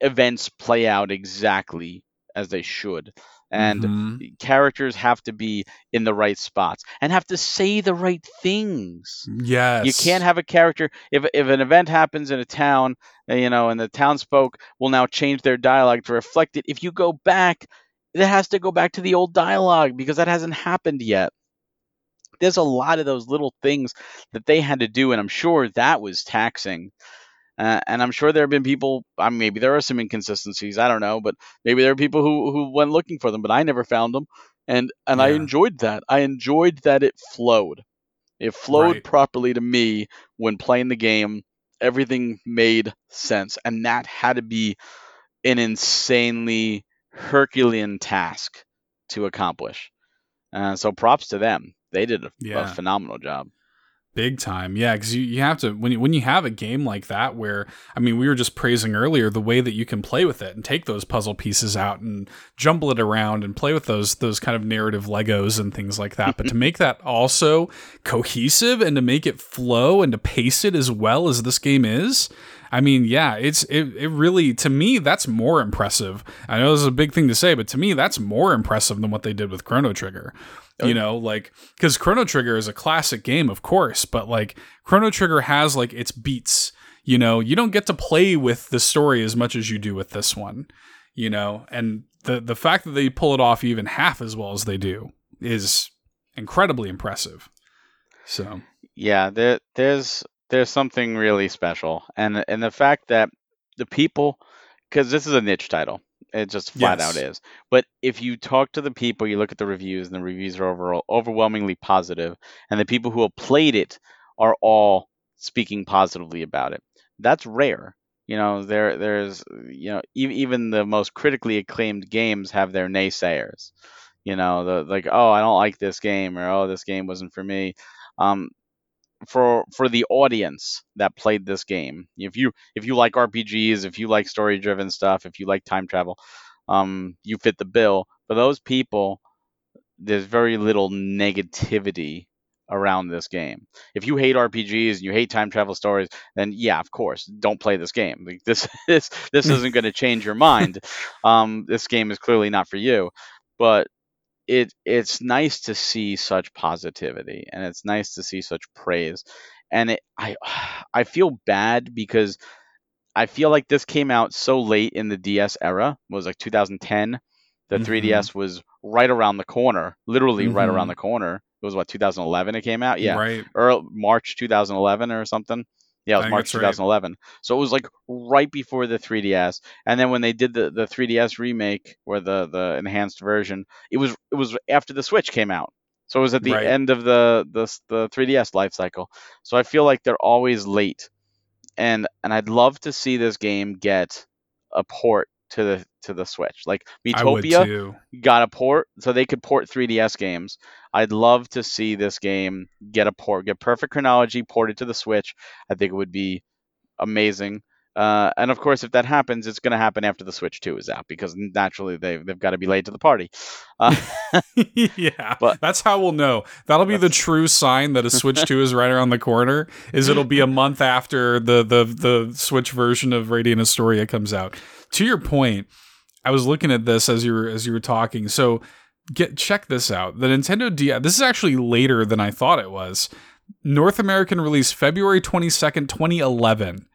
Speaker 2: events play out exactly as they should, and
Speaker 1: Mhm.
Speaker 2: characters have to be in the right spots and have to say the right things.
Speaker 1: yes,
Speaker 2: You can't have a character if if an event happens in a town, uh, you know, and the townsfolk will now change their dialogue to reflect it. If you go back, it has to go back to the old dialogue because that hasn't happened yet. There's a lot of those little things that they had to do, and I'm sure that was taxing. Uh, and I'm sure there have been people. I mean, maybe there are some inconsistencies. I don't know, but maybe there are people who who went looking for them, but I never found them, and and I enjoyed that. I enjoyed that it flowed. It flowed
Speaker 1: Right.
Speaker 2: properly to me when playing the game. Everything made sense, and that had to be an insanely Herculean task to accomplish. Uh, so props to them. They did a, a phenomenal job.
Speaker 1: Big time, yeah. Because you, you have to when you, when you have a game like that, where I mean, we were just praising earlier the way that you can play with it and take those puzzle pieces out and jumble it around and play with those those kind of narrative Legos and things like that. but to make that also cohesive and to make it flow and to pace it as well as this game is, I mean, yeah, it's it, it really to me that's more impressive. I know this is a big thing to say, but to me that's more impressive than what they did with Chrono Trigger. You oh, know, like because Chrono Trigger is a classic game, of course, but like Chrono Trigger has like its beats. You know, you don't get to play with the story as much as you do with this one. You know, and the the fact that they pull it off even half as well as they do is incredibly impressive. So
Speaker 2: yeah there there's there's something really special. And and the fact that the people because this is a niche title it just flat
Speaker 1: Yes.
Speaker 2: out is. But if you talk to the people you look at the reviews and the reviews are overall overwhelmingly positive and the people who have played it are all speaking positively about it. That's rare. You know there there's you know e- even the most critically acclaimed games have their naysayers. You know the like oh i don't like this game or oh this game wasn't for me. Um for for the audience that played this game. If you if you like RPGs, if you like story driven stuff, if you like time travel, um, you fit the bill. For those people, there's very little negativity around this game. If you hate RPGs and you hate time travel stories, then yeah, of course, don't play this game. Like this this this isn't going to change your mind. Um, this game is clearly not for you. But it it's nice to see such positivity and it's nice to see such praise. And it, i i feel bad because i feel like this came out so late in the ds era it was like 2010 the
Speaker 1: Mhm.
Speaker 2: 3ds was right around the corner literally right around
Speaker 1: Mhm.
Speaker 2: the corner. It was what 2011 it came out? Yeah.
Speaker 1: Right,
Speaker 2: or march 2011 or something yeah it was march
Speaker 1: that's right.
Speaker 2: 2011 so it was like right before the 3ds and then when they did the, the 3ds remake or the the enhanced version it was it was after the switch came out. So it was at the
Speaker 1: Right.
Speaker 2: end of the, the the 3ds life cycle. So i feel like they're always late. And and i'd love to see this game get a port to the to the Switch. Like
Speaker 1: Miitopia
Speaker 2: got a port, so they could port 3DS games. I'd love to see this game get a port, get Perfect Chronology ported to the Switch. I think it would be amazing. Uh, and of course, if that happens, it's going to happen after the Switch 2 is out because naturally they, they've got to be late to the party. Uh,
Speaker 1: yeah.
Speaker 2: But,
Speaker 1: that's how we'll know. That'll be the true sign that a Switch 2 is right around the corner is it'll be a month after the, the, the Switch version of Radiant Historia comes out. To your point, I was looking at this as you were, as you were talking. So get check this out. The Nintendo DS, this is actually later than I thought it was. North American release February 22nd, 2011.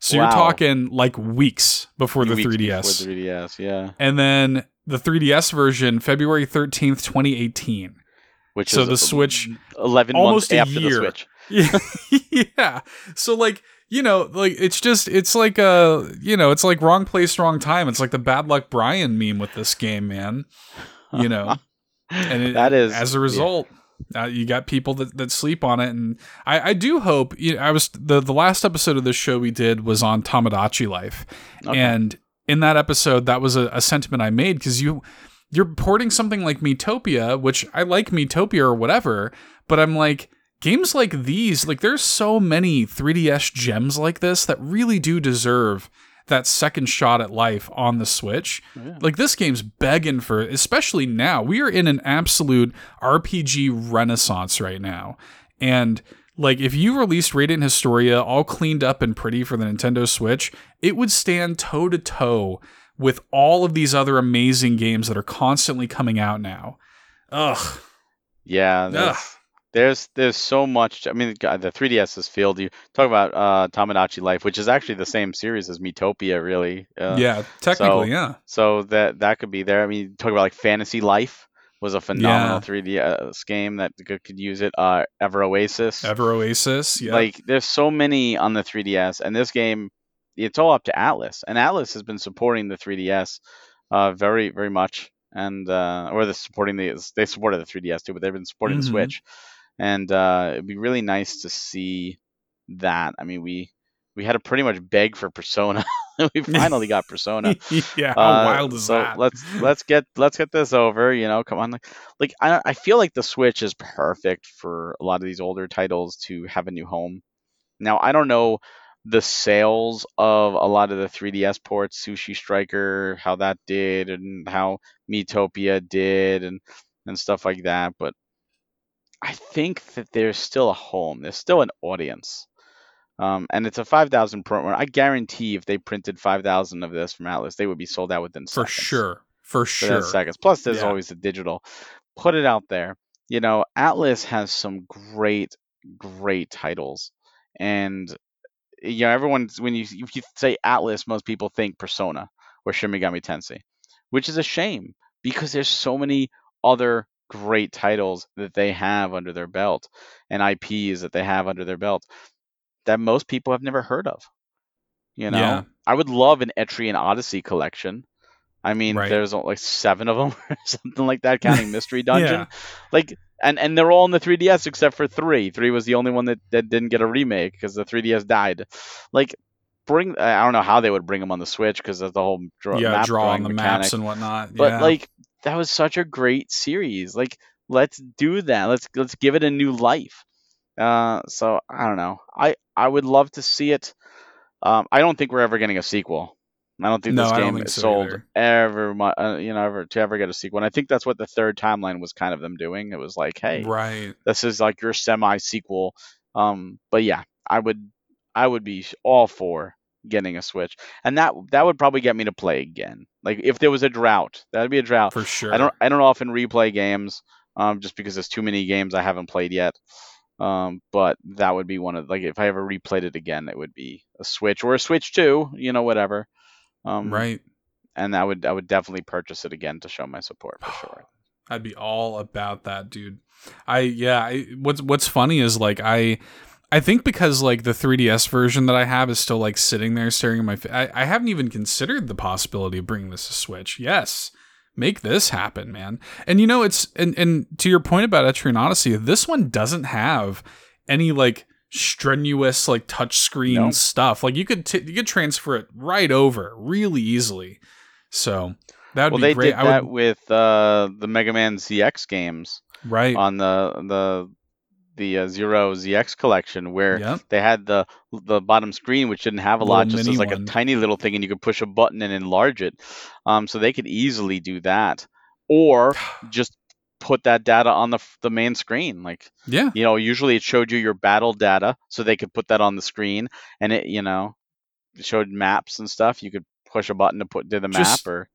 Speaker 1: So
Speaker 2: wow.
Speaker 1: you're talking like weeks before the
Speaker 2: weeks
Speaker 1: 3DS.
Speaker 2: Before 3DS, yeah.
Speaker 1: And then the 3DS version, February 13th, 2018.
Speaker 2: Which
Speaker 1: so the Switch
Speaker 2: 11
Speaker 1: almost
Speaker 2: months after
Speaker 1: year.
Speaker 2: the Switch.
Speaker 1: Yeah. yeah. So like, you know, like it's just it's like a, you know, it's like wrong place, wrong time. It's like the bad luck Brian meme with this game, man. You know. and it,
Speaker 2: that is
Speaker 1: as a result yeah uh, you got people that, that sleep on it, and I, I do hope. You know, I was the the last episode of this show we did was on Tamagotchi life,
Speaker 2: Okay.
Speaker 1: and in that episode, that was a, a sentiment I made because you you're porting something like Miitopia, which I like Miitopia or whatever, but I'm like games like these, like there's so many 3DS gems like this that really do deserve that second shot at life on the Switch.
Speaker 2: Oh, yeah.
Speaker 1: Like this game's begging for, especially now. We are in an absolute RPG renaissance right now. And like if you released Radiant Historia all cleaned up and pretty for the Nintendo Switch, it would stand toe to toe with all of these other amazing games that are constantly coming out now. Ugh.
Speaker 2: Yeah,
Speaker 1: Ugh.
Speaker 2: There's, there's so much. I mean, God, the 3DS is filled. You talk about uh, Tamagotchi Life, which is actually the same series as Miitopia, really. Uh,
Speaker 1: yeah, technically,
Speaker 2: so-
Speaker 1: yeah.
Speaker 2: So that that could be there. I mean, talk about like Fantasy Life was a phenomenal 3DS game that could, use it. Uh, Ever Oasis.
Speaker 1: Ever Oasis, yeah.
Speaker 2: Like there's so many on the 3DS, and this game, it's all up to Atlus, and Atlus has been supporting the 3DS, uh, very very much, and uh, or the supporting the they supported the 3DS too, but they've been supporting
Speaker 1: Mhm.
Speaker 2: the Switch, and uh, it'd be really nice to see that. I mean, we we had to pretty much beg for Persona. we finally got Persona.
Speaker 1: yeah, how
Speaker 2: Uh,
Speaker 1: wild is
Speaker 2: so
Speaker 1: that?
Speaker 2: let's let's get let's get this over. You know, come on. Like, like I I feel like the Switch is perfect for a lot of these older titles to have a new home. Now I don't know the sales of a lot of the 3DS ports, Sushi Striker, how that did, and how Miitopia did, and and stuff like that. But I think that there's still a home. There's still an audience. Um, and it's a 5,000 print run. I guarantee if they printed 5,000 of this from Atlus, they would be sold out within seconds.
Speaker 1: for
Speaker 2: seconds.
Speaker 1: sure. For sure.
Speaker 2: seconds. Plus, there's
Speaker 1: Yeah.
Speaker 2: always the digital. Put it out there. You know, Atlus has some great, great titles. And, you know, everyone, when you, if you say Atlus, most people think Persona or Shin Megami Tensei, which is a shame because there's so many other great titles that they have under their belt and IPs that they have under their belt that most people have never heard of. You know,
Speaker 1: Yeah.
Speaker 2: I would love an Etrian Odyssey collection. I mean,
Speaker 1: Right.
Speaker 2: there's like seven of them or something like that, counting Mystery Dungeon.
Speaker 1: Yeah.
Speaker 2: Like, and and they're all in the 3DS except for three. Three was the only one that, that didn't get a remake because the 3DS died. Like, bring I don't know how they would bring them on the Switch because of the whole draw,
Speaker 1: yeah,
Speaker 2: map
Speaker 1: drawing the
Speaker 2: mechanic.
Speaker 1: maps and whatnot.
Speaker 2: But
Speaker 1: yeah.
Speaker 2: like that was such a great series. Like let's do that. Let's let's give it a new life. Uh, so I don't know. I I would love to see it. Um, I don't think we're ever getting a sequel. I don't think
Speaker 1: No,
Speaker 2: this game
Speaker 1: think
Speaker 2: is
Speaker 1: so
Speaker 2: sold
Speaker 1: either.
Speaker 2: ever, uh, you know, ever to ever get a sequel. And I think that's what the third timeline was kind of them doing. It was like, hey,
Speaker 1: right.
Speaker 2: this is like your semi sequel. Um, but yeah, I would I would be all for getting a Switch, and that that would probably get me to play again. Like if there was a drought, that'd be a drought.
Speaker 1: For sure.
Speaker 2: I don't I don't often replay games, um, just because there's too many games I haven't played yet. Um, but that would be one of like if I ever replayed it again, it would be a Switch or a Switch Two, you know, whatever. Um,
Speaker 1: right.
Speaker 2: And I would I would definitely purchase it again to show my support for sure.
Speaker 1: I'd be all about that, dude. I yeah. I, what's what's funny is like I. I think because like the 3DS version that I have is still like sitting there staring at my. Fa- I, I haven't even considered the possibility of bringing this to Switch. Yes, make this happen, man. And you know it's and and to your point about Etrian Odyssey, this one doesn't have any like strenuous like touchscreen
Speaker 2: No.
Speaker 1: stuff. Like you could t- you could transfer it right over really easily. So that would
Speaker 2: well,
Speaker 1: be
Speaker 2: they
Speaker 1: great.
Speaker 2: did that with uh, the Mega Man ZX games,
Speaker 1: right
Speaker 2: on the the the uh, Zero ZX collection, where
Speaker 1: yep.
Speaker 2: they had the the bottom screen, which didn't have a lot, just as like
Speaker 1: one.
Speaker 2: a tiny little thing, and you could push a button and enlarge it. Um, so they could easily do that, or just put that data on the the main screen. Like
Speaker 1: Yeah.
Speaker 2: you know, usually it showed you your battle data, so they could put that on the screen, and it you know showed maps and stuff. You could push a button to put to the map,
Speaker 1: Just-
Speaker 2: or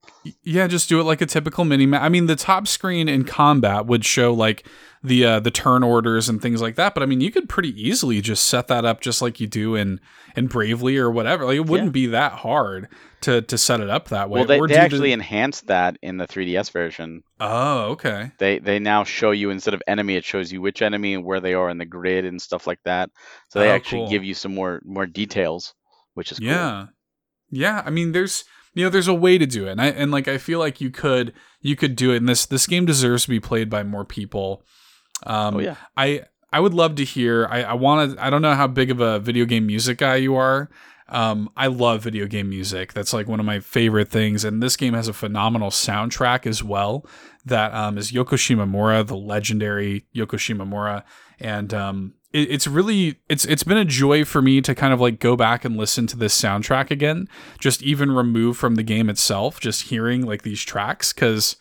Speaker 1: Yeah, just do it like a typical mini map. I mean, the top screen in combat would show like the uh, the turn orders and things like that. But I mean, you could pretty easily just set that up just like you do in in Bravely or whatever. Like it wouldn't be that hard to to set it up that way.
Speaker 2: well, they, they actually enhanced that in the 3DS version.
Speaker 1: oh, okay.
Speaker 2: they they now show you instead of enemy it shows you which enemy and where they are in the grid and stuff like that so they
Speaker 1: Oh,
Speaker 2: actually
Speaker 1: cool.
Speaker 2: give you some more more details which is cool.
Speaker 1: Yeah. I mean there's you know there's a way to do it. And I and like I feel like you could you could do it and this this game deserves to be played by more people. Um
Speaker 2: oh yeah
Speaker 1: I I would love to hear. I I want to. I don't know how big of a video game music guy you are. Um, I love video game music. That's like one of my favorite things. And this game has a phenomenal soundtrack as well. That um, is Yoko Shimomura, the legendary Yoko Shimomura, and um, it, it's really it's it's been a joy for me to kind of like go back and listen to this soundtrack again. Just even removed from the game itself, just hearing like these tracks because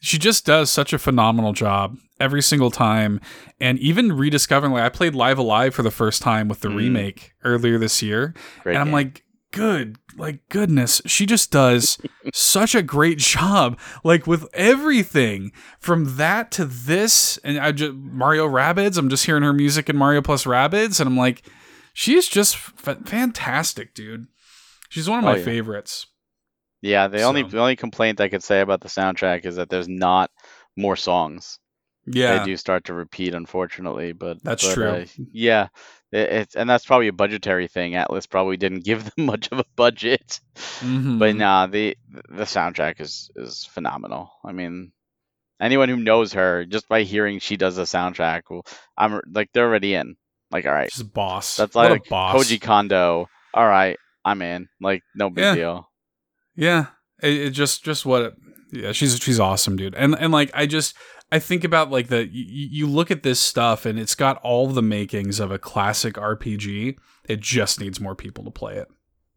Speaker 1: she just does such a phenomenal job every single time and even rediscovering like i played Live A Live for the first time with the
Speaker 2: Mm.
Speaker 1: remake earlier this year
Speaker 2: great
Speaker 1: and i'm
Speaker 2: game.
Speaker 1: like good like goodness she just does such a great job like with everything from that to this and i just mario rabbids i'm just hearing her music in mario plus rabbids and i'm like she's just f- fantastic dude. She's one of
Speaker 2: Oh,
Speaker 1: my
Speaker 2: yeah.
Speaker 1: favorites.
Speaker 2: Yeah the only the only complaint i could say about the soundtrack is that there's not more songs
Speaker 1: yeah
Speaker 2: they do start to repeat unfortunately but
Speaker 1: That's
Speaker 2: but,
Speaker 1: true.
Speaker 2: uh, yeah it, it's and that's probably a budgetary thing atlus probably didn't give them much of a budget
Speaker 1: Mhm.
Speaker 2: but nah the the soundtrack is is phenomenal i mean anyone who knows her just by hearing she does the soundtrack will i'm like they're already in like all right
Speaker 1: She's a boss.
Speaker 2: that's like
Speaker 1: boss.
Speaker 2: koji kondo all right i'm in like no big
Speaker 1: Yeah.
Speaker 2: deal
Speaker 1: Yeah, it, it just just what. It, yeah, she's she's awesome, dude. And and like I just I think about like the you, you look at this stuff and it's got all the makings of a classic RPG. It just needs more people to play it.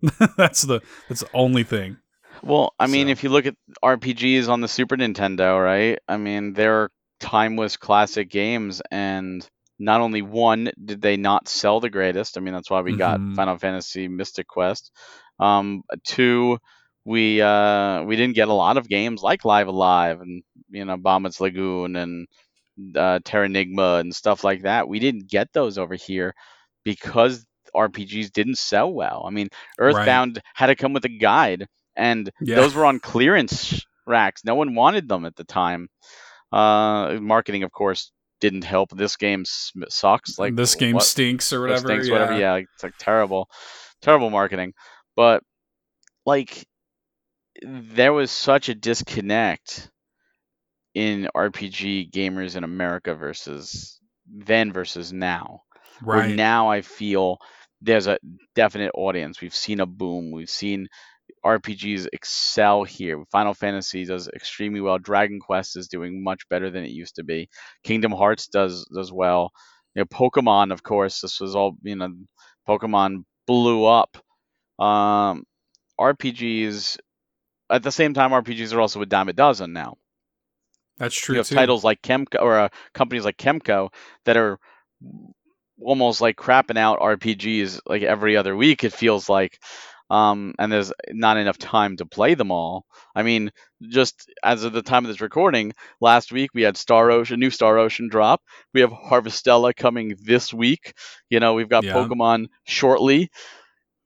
Speaker 1: that's the that's the only thing.
Speaker 2: well i mean
Speaker 1: So-
Speaker 2: if you look at rpgs on the super nintendo right i mean they're timeless classic games and not only one did they not sell the greatest i mean that's why we got
Speaker 1: Mhm.
Speaker 2: final fantasy mystic quest um two we uh we didn't get a lot of games like Live A Live and you know Bahamut's lagoon and uh terranigma and stuff like that we didn't get those over here because rpgs didn't sell well i mean earthbound had to come with a guide and
Speaker 1: Yeah.
Speaker 2: those were on clearance racks no one wanted them at the time uh marketing of course didn't help this game sucks like
Speaker 1: this game
Speaker 2: what-
Speaker 1: stinks or
Speaker 2: or
Speaker 1: whatever.
Speaker 2: stinks,
Speaker 1: yeah.
Speaker 2: whatever. Yeah, it's like terrible, terrible marketing. But like, there was such a disconnect in RPG gamers in America versus then versus now. Where
Speaker 1: Right.
Speaker 2: now I feel there's a definite audience. We've seen a boom. We've seen RPGs excel here. Final Fantasy does extremely well. Dragon Quest is doing much better than it used to be. Kingdom Hearts does does well. You know, Pokemon, of course, this was all you know. Pokemon blew up. Um, RPGs at the same time, RPGs are also a dime a dozen now
Speaker 1: That's true
Speaker 2: you have
Speaker 1: too.
Speaker 2: titles like Kemco or uh, companies like Kemco that are almost like crapping out RPGs like every other week. It feels like, um, and there's not enough time to play them all. I mean, just as of the time of this recording, last week we had Star Ocean, new Star Ocean drop. We have Harvestella coming this week. You know, we've got
Speaker 1: Yeah.
Speaker 2: Pokemon shortly.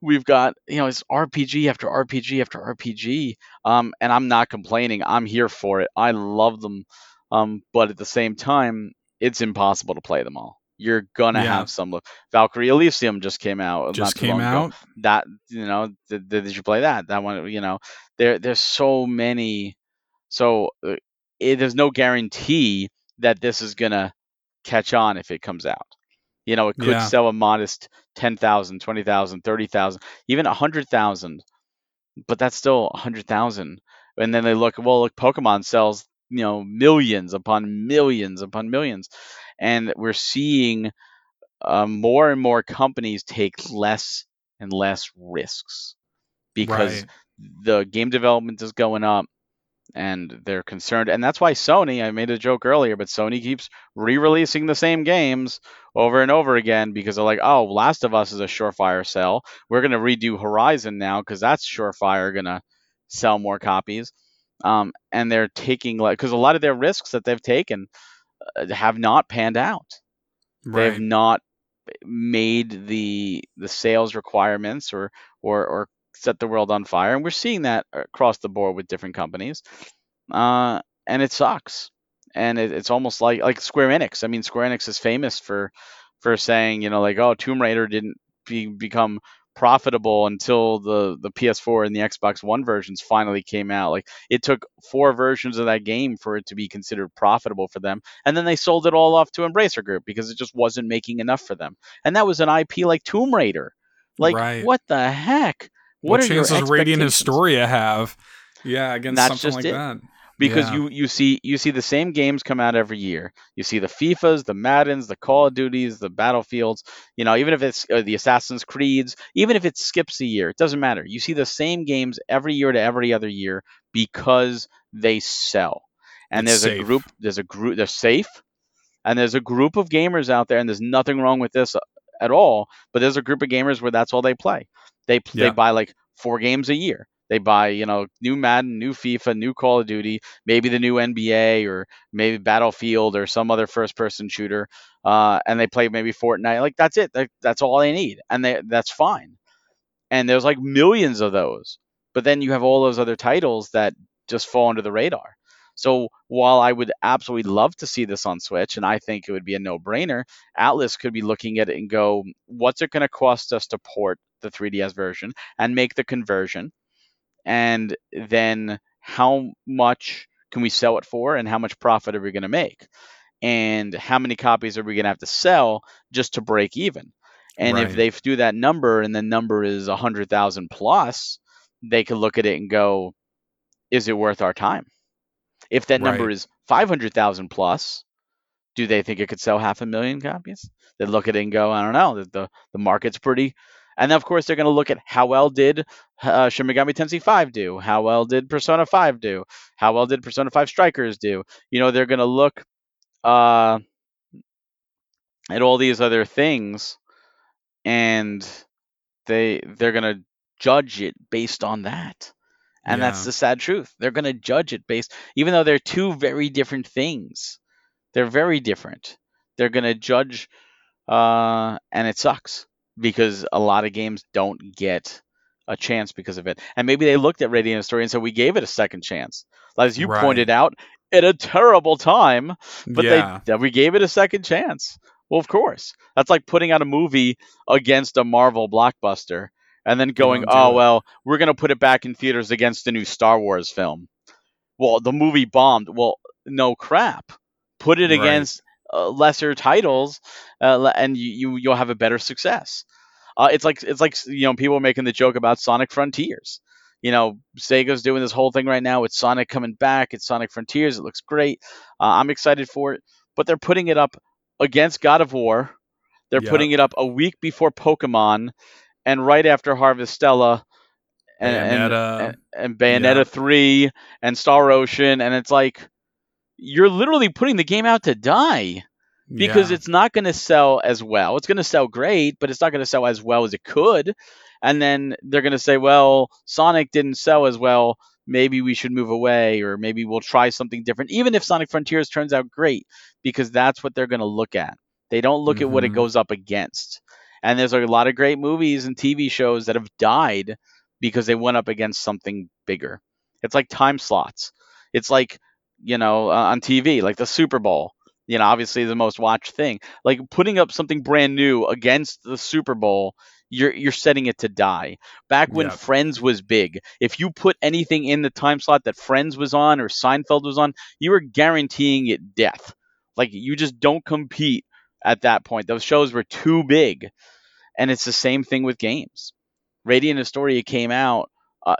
Speaker 2: We've got you know it's RPG after RPG after RPG, um, and I'm not complaining. I'm here for it. I love them, um, but at the same time, it's impossible to play them all. You're gonna
Speaker 1: Yeah.
Speaker 2: have some. Look, Valkyrie Elysium just came out.
Speaker 1: Just came
Speaker 2: long ago
Speaker 1: out.
Speaker 2: that you know did, did you play that that one you know there there's so many so uh, it, there's no guarantee that this is gonna catch on if it comes out you know it could
Speaker 1: Yeah.
Speaker 2: sell a modest 10,000 20,000 30,000 even 100,000 but that's still 100,000. And then they look, well, look, Pokemon sells, you know, millions upon millions upon millions. And we're seeing uh, more and more companies take less and less risks because
Speaker 1: Right.
Speaker 2: the game development is going up and they're concerned and that's why Sony I made a joke earlier but Sony keeps re-releasing the same games over and over again because they're like oh Last of Us is a surefire sell. We're going to redo Horizon now cuz that's surefire going to sell more copies. Um, and they're taking like because a lot of their risks that they've taken uh, have not panned out. They've not made the the sales requirements or or or set the world on fire and we're seeing that across the board with different companies. Uh, and it sucks. And it, it's almost like like square enix. I mean square enix is famous for for saying you know like oh tomb raider didn't be, become profitable until the the ps4 and the xbox one versions finally came out. Like it took four versions of that game for it to be considered profitable for them and then they sold it all off to embracer group because it just wasn't making enough for them. And that was an ip like tomb raider. Like
Speaker 1: Right.
Speaker 2: what the heck
Speaker 1: What,
Speaker 2: are your
Speaker 1: chances does Radiant? Historia have? Yeah, against
Speaker 2: That's
Speaker 1: something like
Speaker 2: it.
Speaker 1: that.
Speaker 2: because
Speaker 1: Yeah.
Speaker 2: you you see you see the same games come out every year. You see the FIFAs, the Maddens, the Call of Duties, the Battlefields. You know, even if it's uh, the Assassin's Creeds, even if it skips a year, it doesn't matter. You see the same games every year to every other year because they sell. And
Speaker 1: It's
Speaker 2: there's
Speaker 1: safe.
Speaker 2: a group. There's a group. They're safe, and there's a group of gamers out there, and there's nothing wrong with this at all. But there's a group of gamers where that's all they play. They they buy like four games a year. They buy, you know, new Madden, new FIFA, new Call of Duty, maybe the new NBA or maybe Battlefield or some other first-person shooter, uh, and they play maybe Fortnite. Like that's it. That, that's all they need, and they, that's fine. And there's like millions of those. But then you have all those other titles that just fall under the radar. So while I would absolutely love to see this on Switch, and I think it would be a no-brainer, Atlus could be looking at it and go, "What's it going to cost us to port the 3DS version and make the conversion?" and then how much can we sell it for and how much profit are we going to make? And how many copies are we going to have to sell just to break even? And if they do that number and the number is 100000 plus they could look at it and go is it worth our time if that number
Speaker 1: Right.
Speaker 2: is 500000 plus do they think it could sell half a million copies they look at it and go i don't know the, the, the market's pretty and of course they're going to look at how well did uh, Shin Megami Tensei 5 do? How well did Persona 5 do? How well did Persona 5 Strikers do? You know, they're going to look uh, at all these other things and they they're going to judge it based on that. And that's the sad truth. They're going to judge it based even though they're two very different things. They're very different. They're going to judge uh, and it sucks because a lot of games don't get a chance because of it. And maybe they looked at Radiant Story and said we gave it a second chance, as you
Speaker 1: Right.
Speaker 2: pointed out, at a terrible time, but
Speaker 1: yeah.
Speaker 2: they we gave it a second chance. Well, of course, that's like putting out a movie against a Marvel blockbuster and then going, oh
Speaker 1: it."
Speaker 2: well, we're gonna put it back in theaters against the new Star Wars film. Well, the movie bombed. Well, no crap. Put it
Speaker 1: Right.
Speaker 2: against uh, lesser titles, uh, and you, you you'll have a better success. Uh, it's like it's like you know people are making the joke about Sonic Frontiers. You know, Sega's doing this whole thing right now with Sonic coming back. It's Sonic Frontiers. It looks great. Uh, I'm excited for it. But they're putting it up against God of War. They're
Speaker 1: Yep.
Speaker 2: putting it up a week before Pokemon, and right after Harvestella, and and,
Speaker 1: Bayonetta.
Speaker 2: and, and Bayonetta
Speaker 1: Yeah.
Speaker 2: 3 and Star Ocean, and it's like you're literally putting the game out to die because
Speaker 1: yeah.
Speaker 2: it's not going to sell as well. It's going to sell great, but it's not going to sell as well as it could. And then they're going to say, well, Sonic didn't sell as well. Maybe we should move away, or maybe we'll try something different, even if Sonic Frontiers turns out great, because that's what they're going to look at. They don't look at what it
Speaker 1: Mhm.
Speaker 2: goes up against. And there's a lot of great movies and TV shows that have died because they went up against something bigger. It's like time slots. It's like, you know, uh, on TV, like the Super Bowl you know, obviously the most watched thing. Like putting up something brand new against the Super Bowl, you're you're setting it to die. Back when. Friends was big, if you put anything in the time slot that Friends was on or Seinfeld was on, you were guaranteeing it death. Like you just don't compete at that point. Those shows were too big. And it's the same thing with games. Radiant Historia came out uh,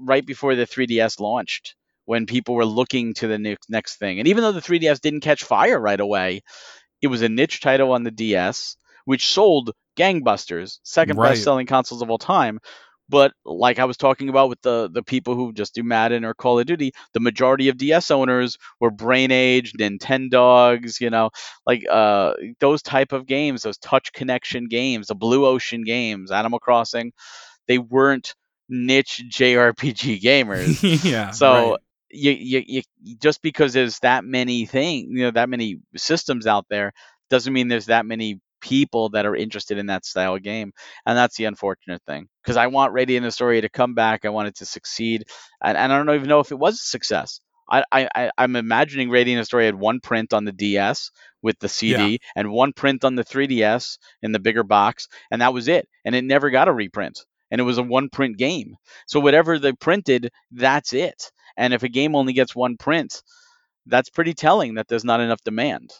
Speaker 2: right before the 3DS launched when people were looking to the next next thing. And even though the 3DS didn't catch fire right away, it was a niche title on the DS which sold gangbusters, second
Speaker 1: Right.
Speaker 2: best selling consoles of all time. But like I was talking about with the the people who just do Madden or Call of Duty, the majority of DS owners were Brain Age, Nintendogs, you know, like uh those type of games, those touch connection games, the Blue Ocean games, Animal Crossing, they weren't niche JRPG gamers.
Speaker 1: yeah.
Speaker 2: So
Speaker 1: right.
Speaker 2: you, you, you just because there's that many things, you know, that many systems out there, doesn't mean there's that many people that are interested in that style of game, and that's the unfortunate thing. Because I want Radiant Historia to come back, I want it to succeed, and, and I don't even know if it was a success. I, I, I'm imagining Radiant Historia had one print on the DS with the CD and one print on the 3DS in the bigger box, and that was it. And it never got a reprint, and it was a one print game. So whatever they printed, that's it. And if a game only gets one print, that's pretty telling that there's not enough demand.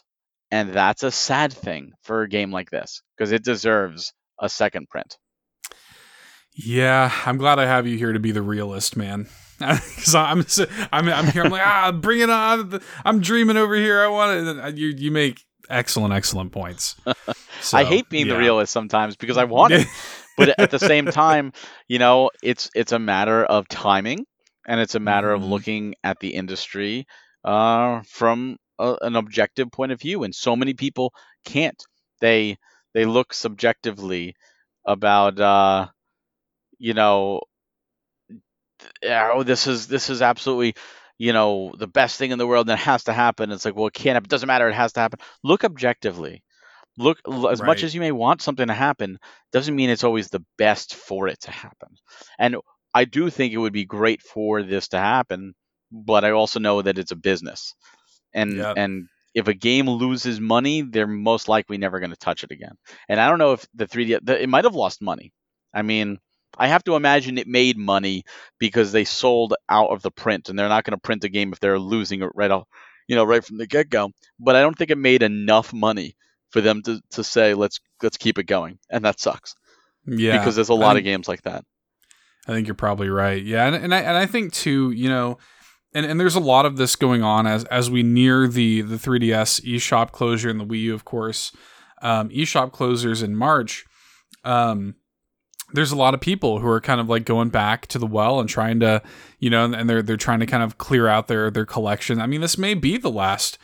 Speaker 2: And that's a sad thing for a game like this because it deserves a second print.
Speaker 1: Yeah, I'm glad I have you here to be the realist, man. Because I'm, I'm, I'm here. I'm like, ah, bring it on. I'm dreaming over here. I want it. You, you make excellent, excellent points. So,
Speaker 2: I hate being the realist sometimes because I want it, but at the same time, you know, it's it's a matter of timing, and it's a matter of
Speaker 1: Mhm.
Speaker 2: looking at the industry uh, from a, an objective point of view, and so many people can't. They they look subjectively about uh, you know, oh, this is this is absolutely you know the best thing in the world and it has to happen. It's like, well, it can't. happen. It doesn't matter. It has to happen. Look objectively. Look as much as you may want something to happen, doesn't mean it's always the best for it to happen. And I do think it would be great for this to happen, but I also know that it's a business, and
Speaker 1: Yep.
Speaker 2: and if a game loses money, they're most likely never going to touch it again. And I don't know if the 3D the, it might have lost money. I mean, I have to imagine it made money because they sold out of the print, and they're not going to print a game if they're losing it right off, you know, right from the get go. But I don't think it made enough money for them to, to say let's let's keep it going, and that sucks
Speaker 1: Yeah,
Speaker 2: because there's a lot of games like that.
Speaker 1: I think you're probably right. Yeah, and, and I and I think too, you know, and, and there's a lot of this going on as as we near the the 3DS eShop closure and the Wii U, of course. Um, eShop closures in March. Um, there's a lot of people who are kind of like going back to the well and trying to, you know, and they're they're trying to kind of clear out their their collection. I mean, this may be the last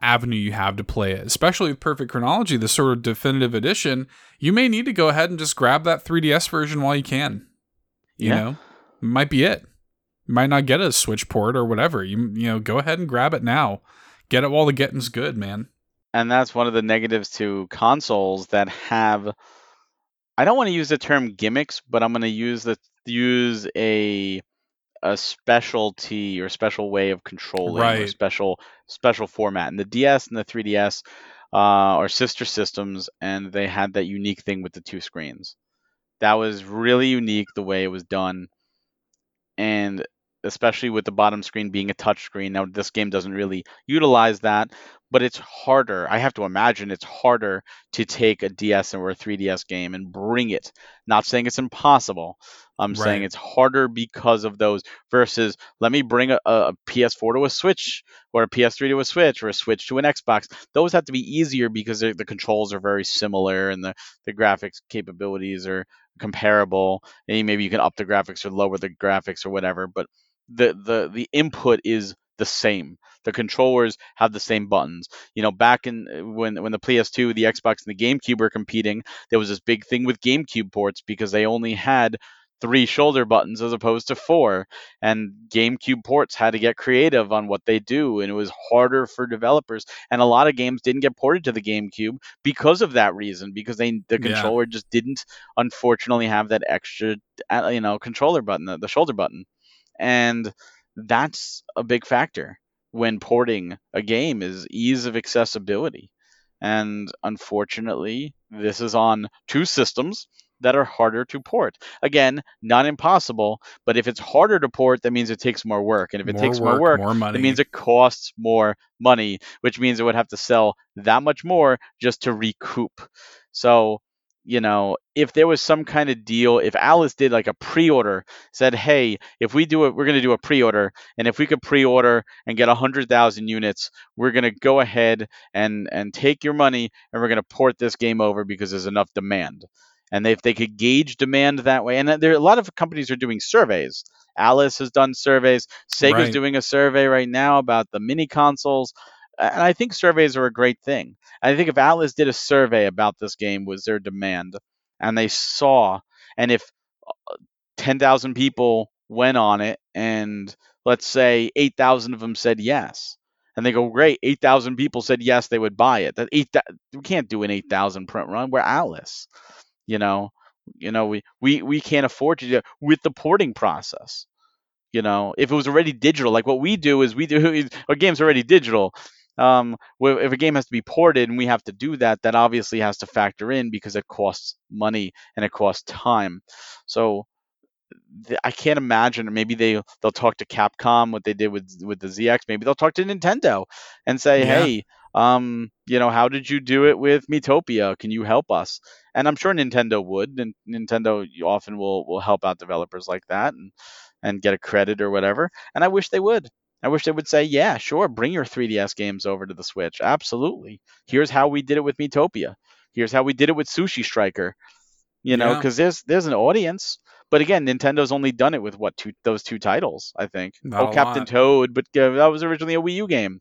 Speaker 1: avenue you have to play it, especially with Perfect Chronology, the sort of definitive edition. You may need to go ahead and just grab that 3DS version while you can. You
Speaker 2: Yeah.
Speaker 1: know, might be it. Might not get a Switch port or whatever. You you know, go ahead and grab it now. Get it while the getting's good, man.
Speaker 2: and that's one of the negatives to consoles that have I don't want to use the term gimmicks, but I'm going to use the use a a specialty or special way of controlling or special special format. And the DS and the 3DS uh, are sister systems, and they had that unique thing with the two screens. That was really unique the way it was done, and especially with the bottom screen being a touch screen. Now this game doesn't really utilize that, but it's harder. I have to imagine it's harder to take a DS or a 3DS game and bring it. Not saying it's impossible. I'm saying it's harder because of those versus let me bring a, a PS4 to a Switch or a PS3 to a Switch or a Switch to an Xbox. Those have to be easier because the controls are very similar and the, the graphics capabilities are comparable. And maybe you can up the graphics or lower the graphics or whatever, but the the the input is the same. The controllers have the same buttons. You know, back in when when the PS2, the Xbox, and the GameCube were competing, there was this big thing with GameCube ports because they only had three shoulder buttons as opposed to four. And GameCube ports had to get creative on what they do, and it was harder for developers. And a lot of games didn't get ported to the GameCube because of that reason, because they the
Speaker 1: Yeah.
Speaker 2: controller just didn't, unfortunately, have that extra, uh, you know, controller button, the, the shoulder button, and that's a big factor when porting a game is ease of accessibility. And unfortunately, this is on two systems that are harder to port. Again, not impossible, but if it's harder to port, that means it takes more work. And if it
Speaker 1: more
Speaker 2: takes
Speaker 1: work,
Speaker 2: more work,
Speaker 1: more money.
Speaker 2: it means it costs more money, which means it would have to sell that much more just to recoup. So you know, if there was some kind of deal, if Atlus did like a pre-order, said, "Hey, if we do it, we're going to do a pre-order, and if we could pre-order and get hundred thousand units, we're going to go ahead and and take your money, and we're going to port this game over because there's enough demand." And if they could gauge demand that way, and there a lot of companies are doing surveys. Atlus has done surveys. Sega's
Speaker 1: Right.
Speaker 2: doing a survey right now about the mini consoles, and I think surveys are a great thing. I think if Atlus did a survey about this game, was their demand, and they saw, and if uh, 10,000 people went on it, and let's say 8,000 of them said yes, and they go, great, 8,000 people said yes, they would buy it. That eight, we can't do an 8,000 print run. We're Atlus, you know. You know, we, we, we can't afford to do it with the porting process. You know, if it was already digital, like what we do is we do our game's already digital. Um, if a game has to be ported and we have to do that, that obviously has to factor in because it costs money and it costs time. So th- I can't imagine. Maybe they they'll talk to Capcom what they did with with the ZX. Maybe they'll talk to Nintendo and say,
Speaker 1: Yeah.
Speaker 2: hey, um, you know, how did you do it with Miitopia? Can you help us? And I'm sure Nintendo would. And Nintendo often will will help out developers like that and and get a credit or whatever. And I wish they would. I wish they would say, yeah, sure, bring your 3DS games over to the Switch. Absolutely. Here's how we did it with Miitopia. Here's how we did it with Sushi Striker. You know,
Speaker 1: Yeah.
Speaker 2: because there's there's an audience. But again, Nintendo's only done it with what two those two titles, I think.
Speaker 1: Not
Speaker 2: oh, Captain
Speaker 1: lot.
Speaker 2: Toad, but uh, that was originally a Wii U game.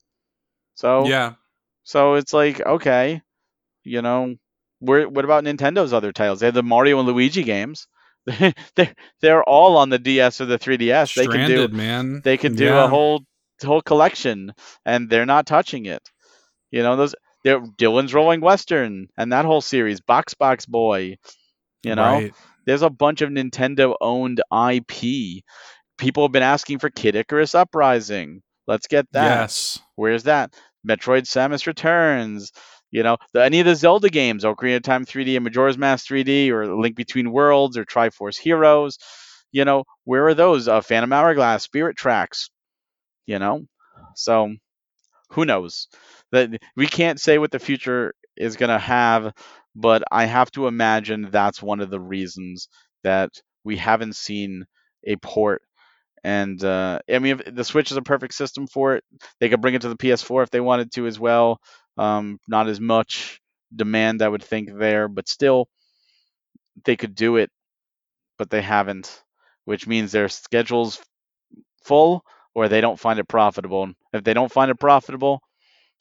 Speaker 2: So
Speaker 1: Yeah.
Speaker 2: so it's like okay, you know, where what about Nintendo's other titles? They have the Mario and Luigi games. they're they're all on the DS or the 3DS. They can do
Speaker 1: Stranded, man.
Speaker 2: they can do
Speaker 1: Yeah.
Speaker 2: a whole whole collection and they're not touching it. You know those they're Dillon's Rolling Western and that whole series box box boy you know?
Speaker 1: Right.
Speaker 2: there's a bunch of nintendo owned ip people have been asking for kid icarus uprising. Let's get that.
Speaker 1: Yes.
Speaker 2: where's that? Metroid samus returns you know? The, any of the zelda games ocarina of time 3d and majora's mask 3d or link between worlds or triforce heroes you know? Where are those? Uh, phantom hourglass spirit tracks you know? So who knows? That we can't say what the future is going to have but i have to imagine that's one of the reasons that we haven't seen a port. And uh, i mean the switch is a perfect system for it they could bring it to the ps4 if they wanted to as well. Um, not as much demand i would think there but still they could do it but they haven't which means their schedule's full or they don't find it profitable. If they don't find it profitable,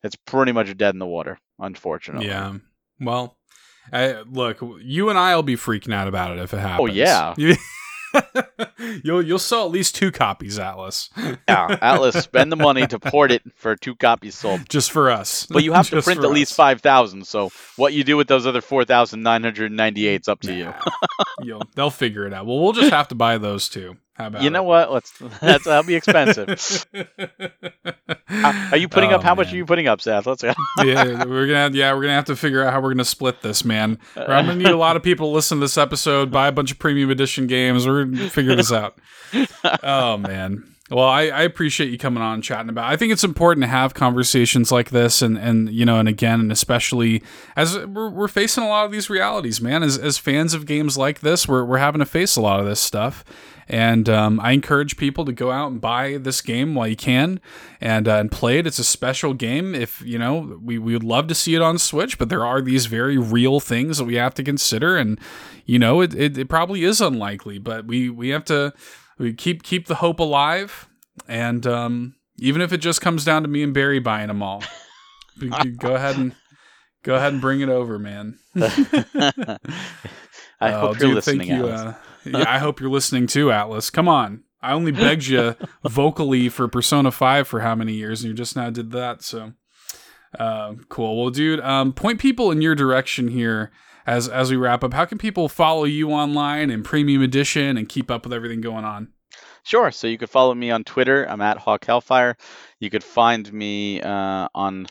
Speaker 2: it's pretty much dead in the water, unfortunately.
Speaker 1: Yeah. Well, I, look, you and I'll be freaking out about it if it oh, happens.
Speaker 2: Oh, yeah.
Speaker 1: you'll you'll sell at least two copies, Atlus.
Speaker 2: Yeah, Atlus, spend the money to port it for two copies sold.
Speaker 1: Just for us.
Speaker 2: But you have to print at least 5,000. So what you do with those other 4,998 is up to you.
Speaker 1: Nah. You'll, they'll figure it out. Well, we'll just have to buy those two. How about
Speaker 2: You know
Speaker 1: it?
Speaker 2: what? Let's that's that'll be expensive. Uh, Are you putting
Speaker 1: Oh,
Speaker 2: up? How much are you putting up, Seth? Let's go.
Speaker 1: yeah, we're gonna have, yeah, we're gonna have to figure out how we're gonna split this, man. Or I'm gonna need a lot of people to listen to this episode, buy a bunch of premium edition games. We're gonna figure this out. oh man. Well, I, I appreciate you coming on and chatting about. it. I think it's important to have conversations like this, and and you know, and again, and especially as we're, we're facing a lot of these realities, man. As as fans of games like this, we're we're having to face a lot of this stuff. And um, I encourage people to go out and buy this game while you can, and uh, and play it. It's a special game. If you know, we we would love to see it on Switch, but there are these very real things that we have to consider, and you know, it, it, it probably is unlikely, but we we have to we keep keep the hope alive, and um, even if it just comes down to me and Barry buying them all, go ahead and go ahead and bring it over, man.
Speaker 2: I
Speaker 1: Oh,
Speaker 2: hope you're
Speaker 1: dude,
Speaker 2: listening.
Speaker 1: Thank you. Uh, yeah, I hope you're listening too, Atlus. Come on. I only begged you vocally for Persona 5 for how many years, and you just now did that. So, uh, cool. Well, dude, um, point people in your direction here as as we wrap up. How can people follow you online and Premium Edition and keep up with everything going on?
Speaker 2: Sure. So you could follow me on Twitter. I'm at Hawk Hellfire. You could find me uh, on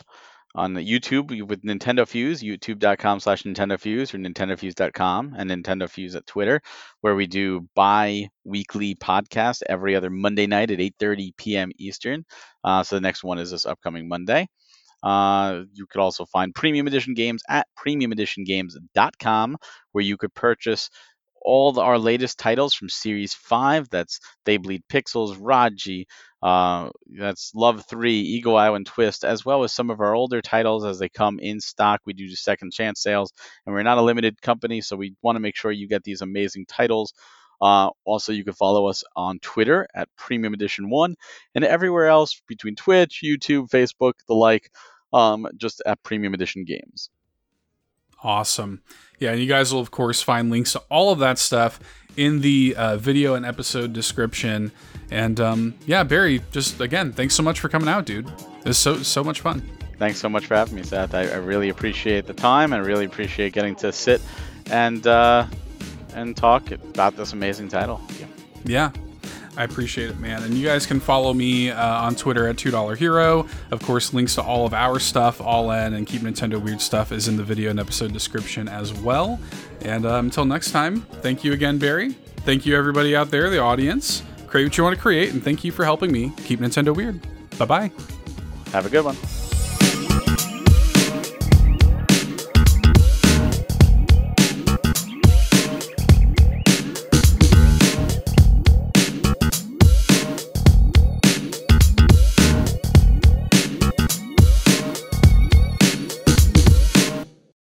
Speaker 2: on YouTube with Nintendo Fuse, youtube.com slash Nintendo Fuse or nintendofuse.com and Nintendo Fuse at Twitter, where we do bi-weekly podcast every other Monday night at 8.30 p.m. Eastern. Uh, so the next one is this upcoming Monday. Uh, you could also find premium edition games at premiumeditiongames.com, where you could purchase all the, our latest titles from Series 5. That's They Bleed Pixels, Raji, uh, that's Love 3, Eagle Island Twist, as well as some of our older titles as they come in stock. We do second chance sales, and we're not a limited company, so we want to make sure you get these amazing titles. Uh, also, you can follow us on Twitter at Premium Edition One, and everywhere else between Twitch, YouTube, Facebook, the like, um, just at Premium Edition Games.
Speaker 1: Awesome. Yeah, and you guys will, of course, find links to all of that stuff in the uh, video and episode description. And um, yeah, Barry, just again, thanks so much for coming out, dude. It was so so much fun.
Speaker 2: Thanks so much for having me, Seth. I, I really appreciate the time. I really appreciate getting to sit and uh, and talk about this amazing title.
Speaker 1: Yeah. yeah. I appreciate it, man. And you guys can follow me uh, on Twitter at $2 Hero. Of course, links to all of our stuff, all in, and Keep Nintendo Weird stuff is in the video and episode description as well. And uh, until next time, thank you again, Barry. Thank you, everybody out there, the audience. Create what you want to create, and thank you for helping me keep Nintendo weird. Bye bye.
Speaker 2: Have a good one.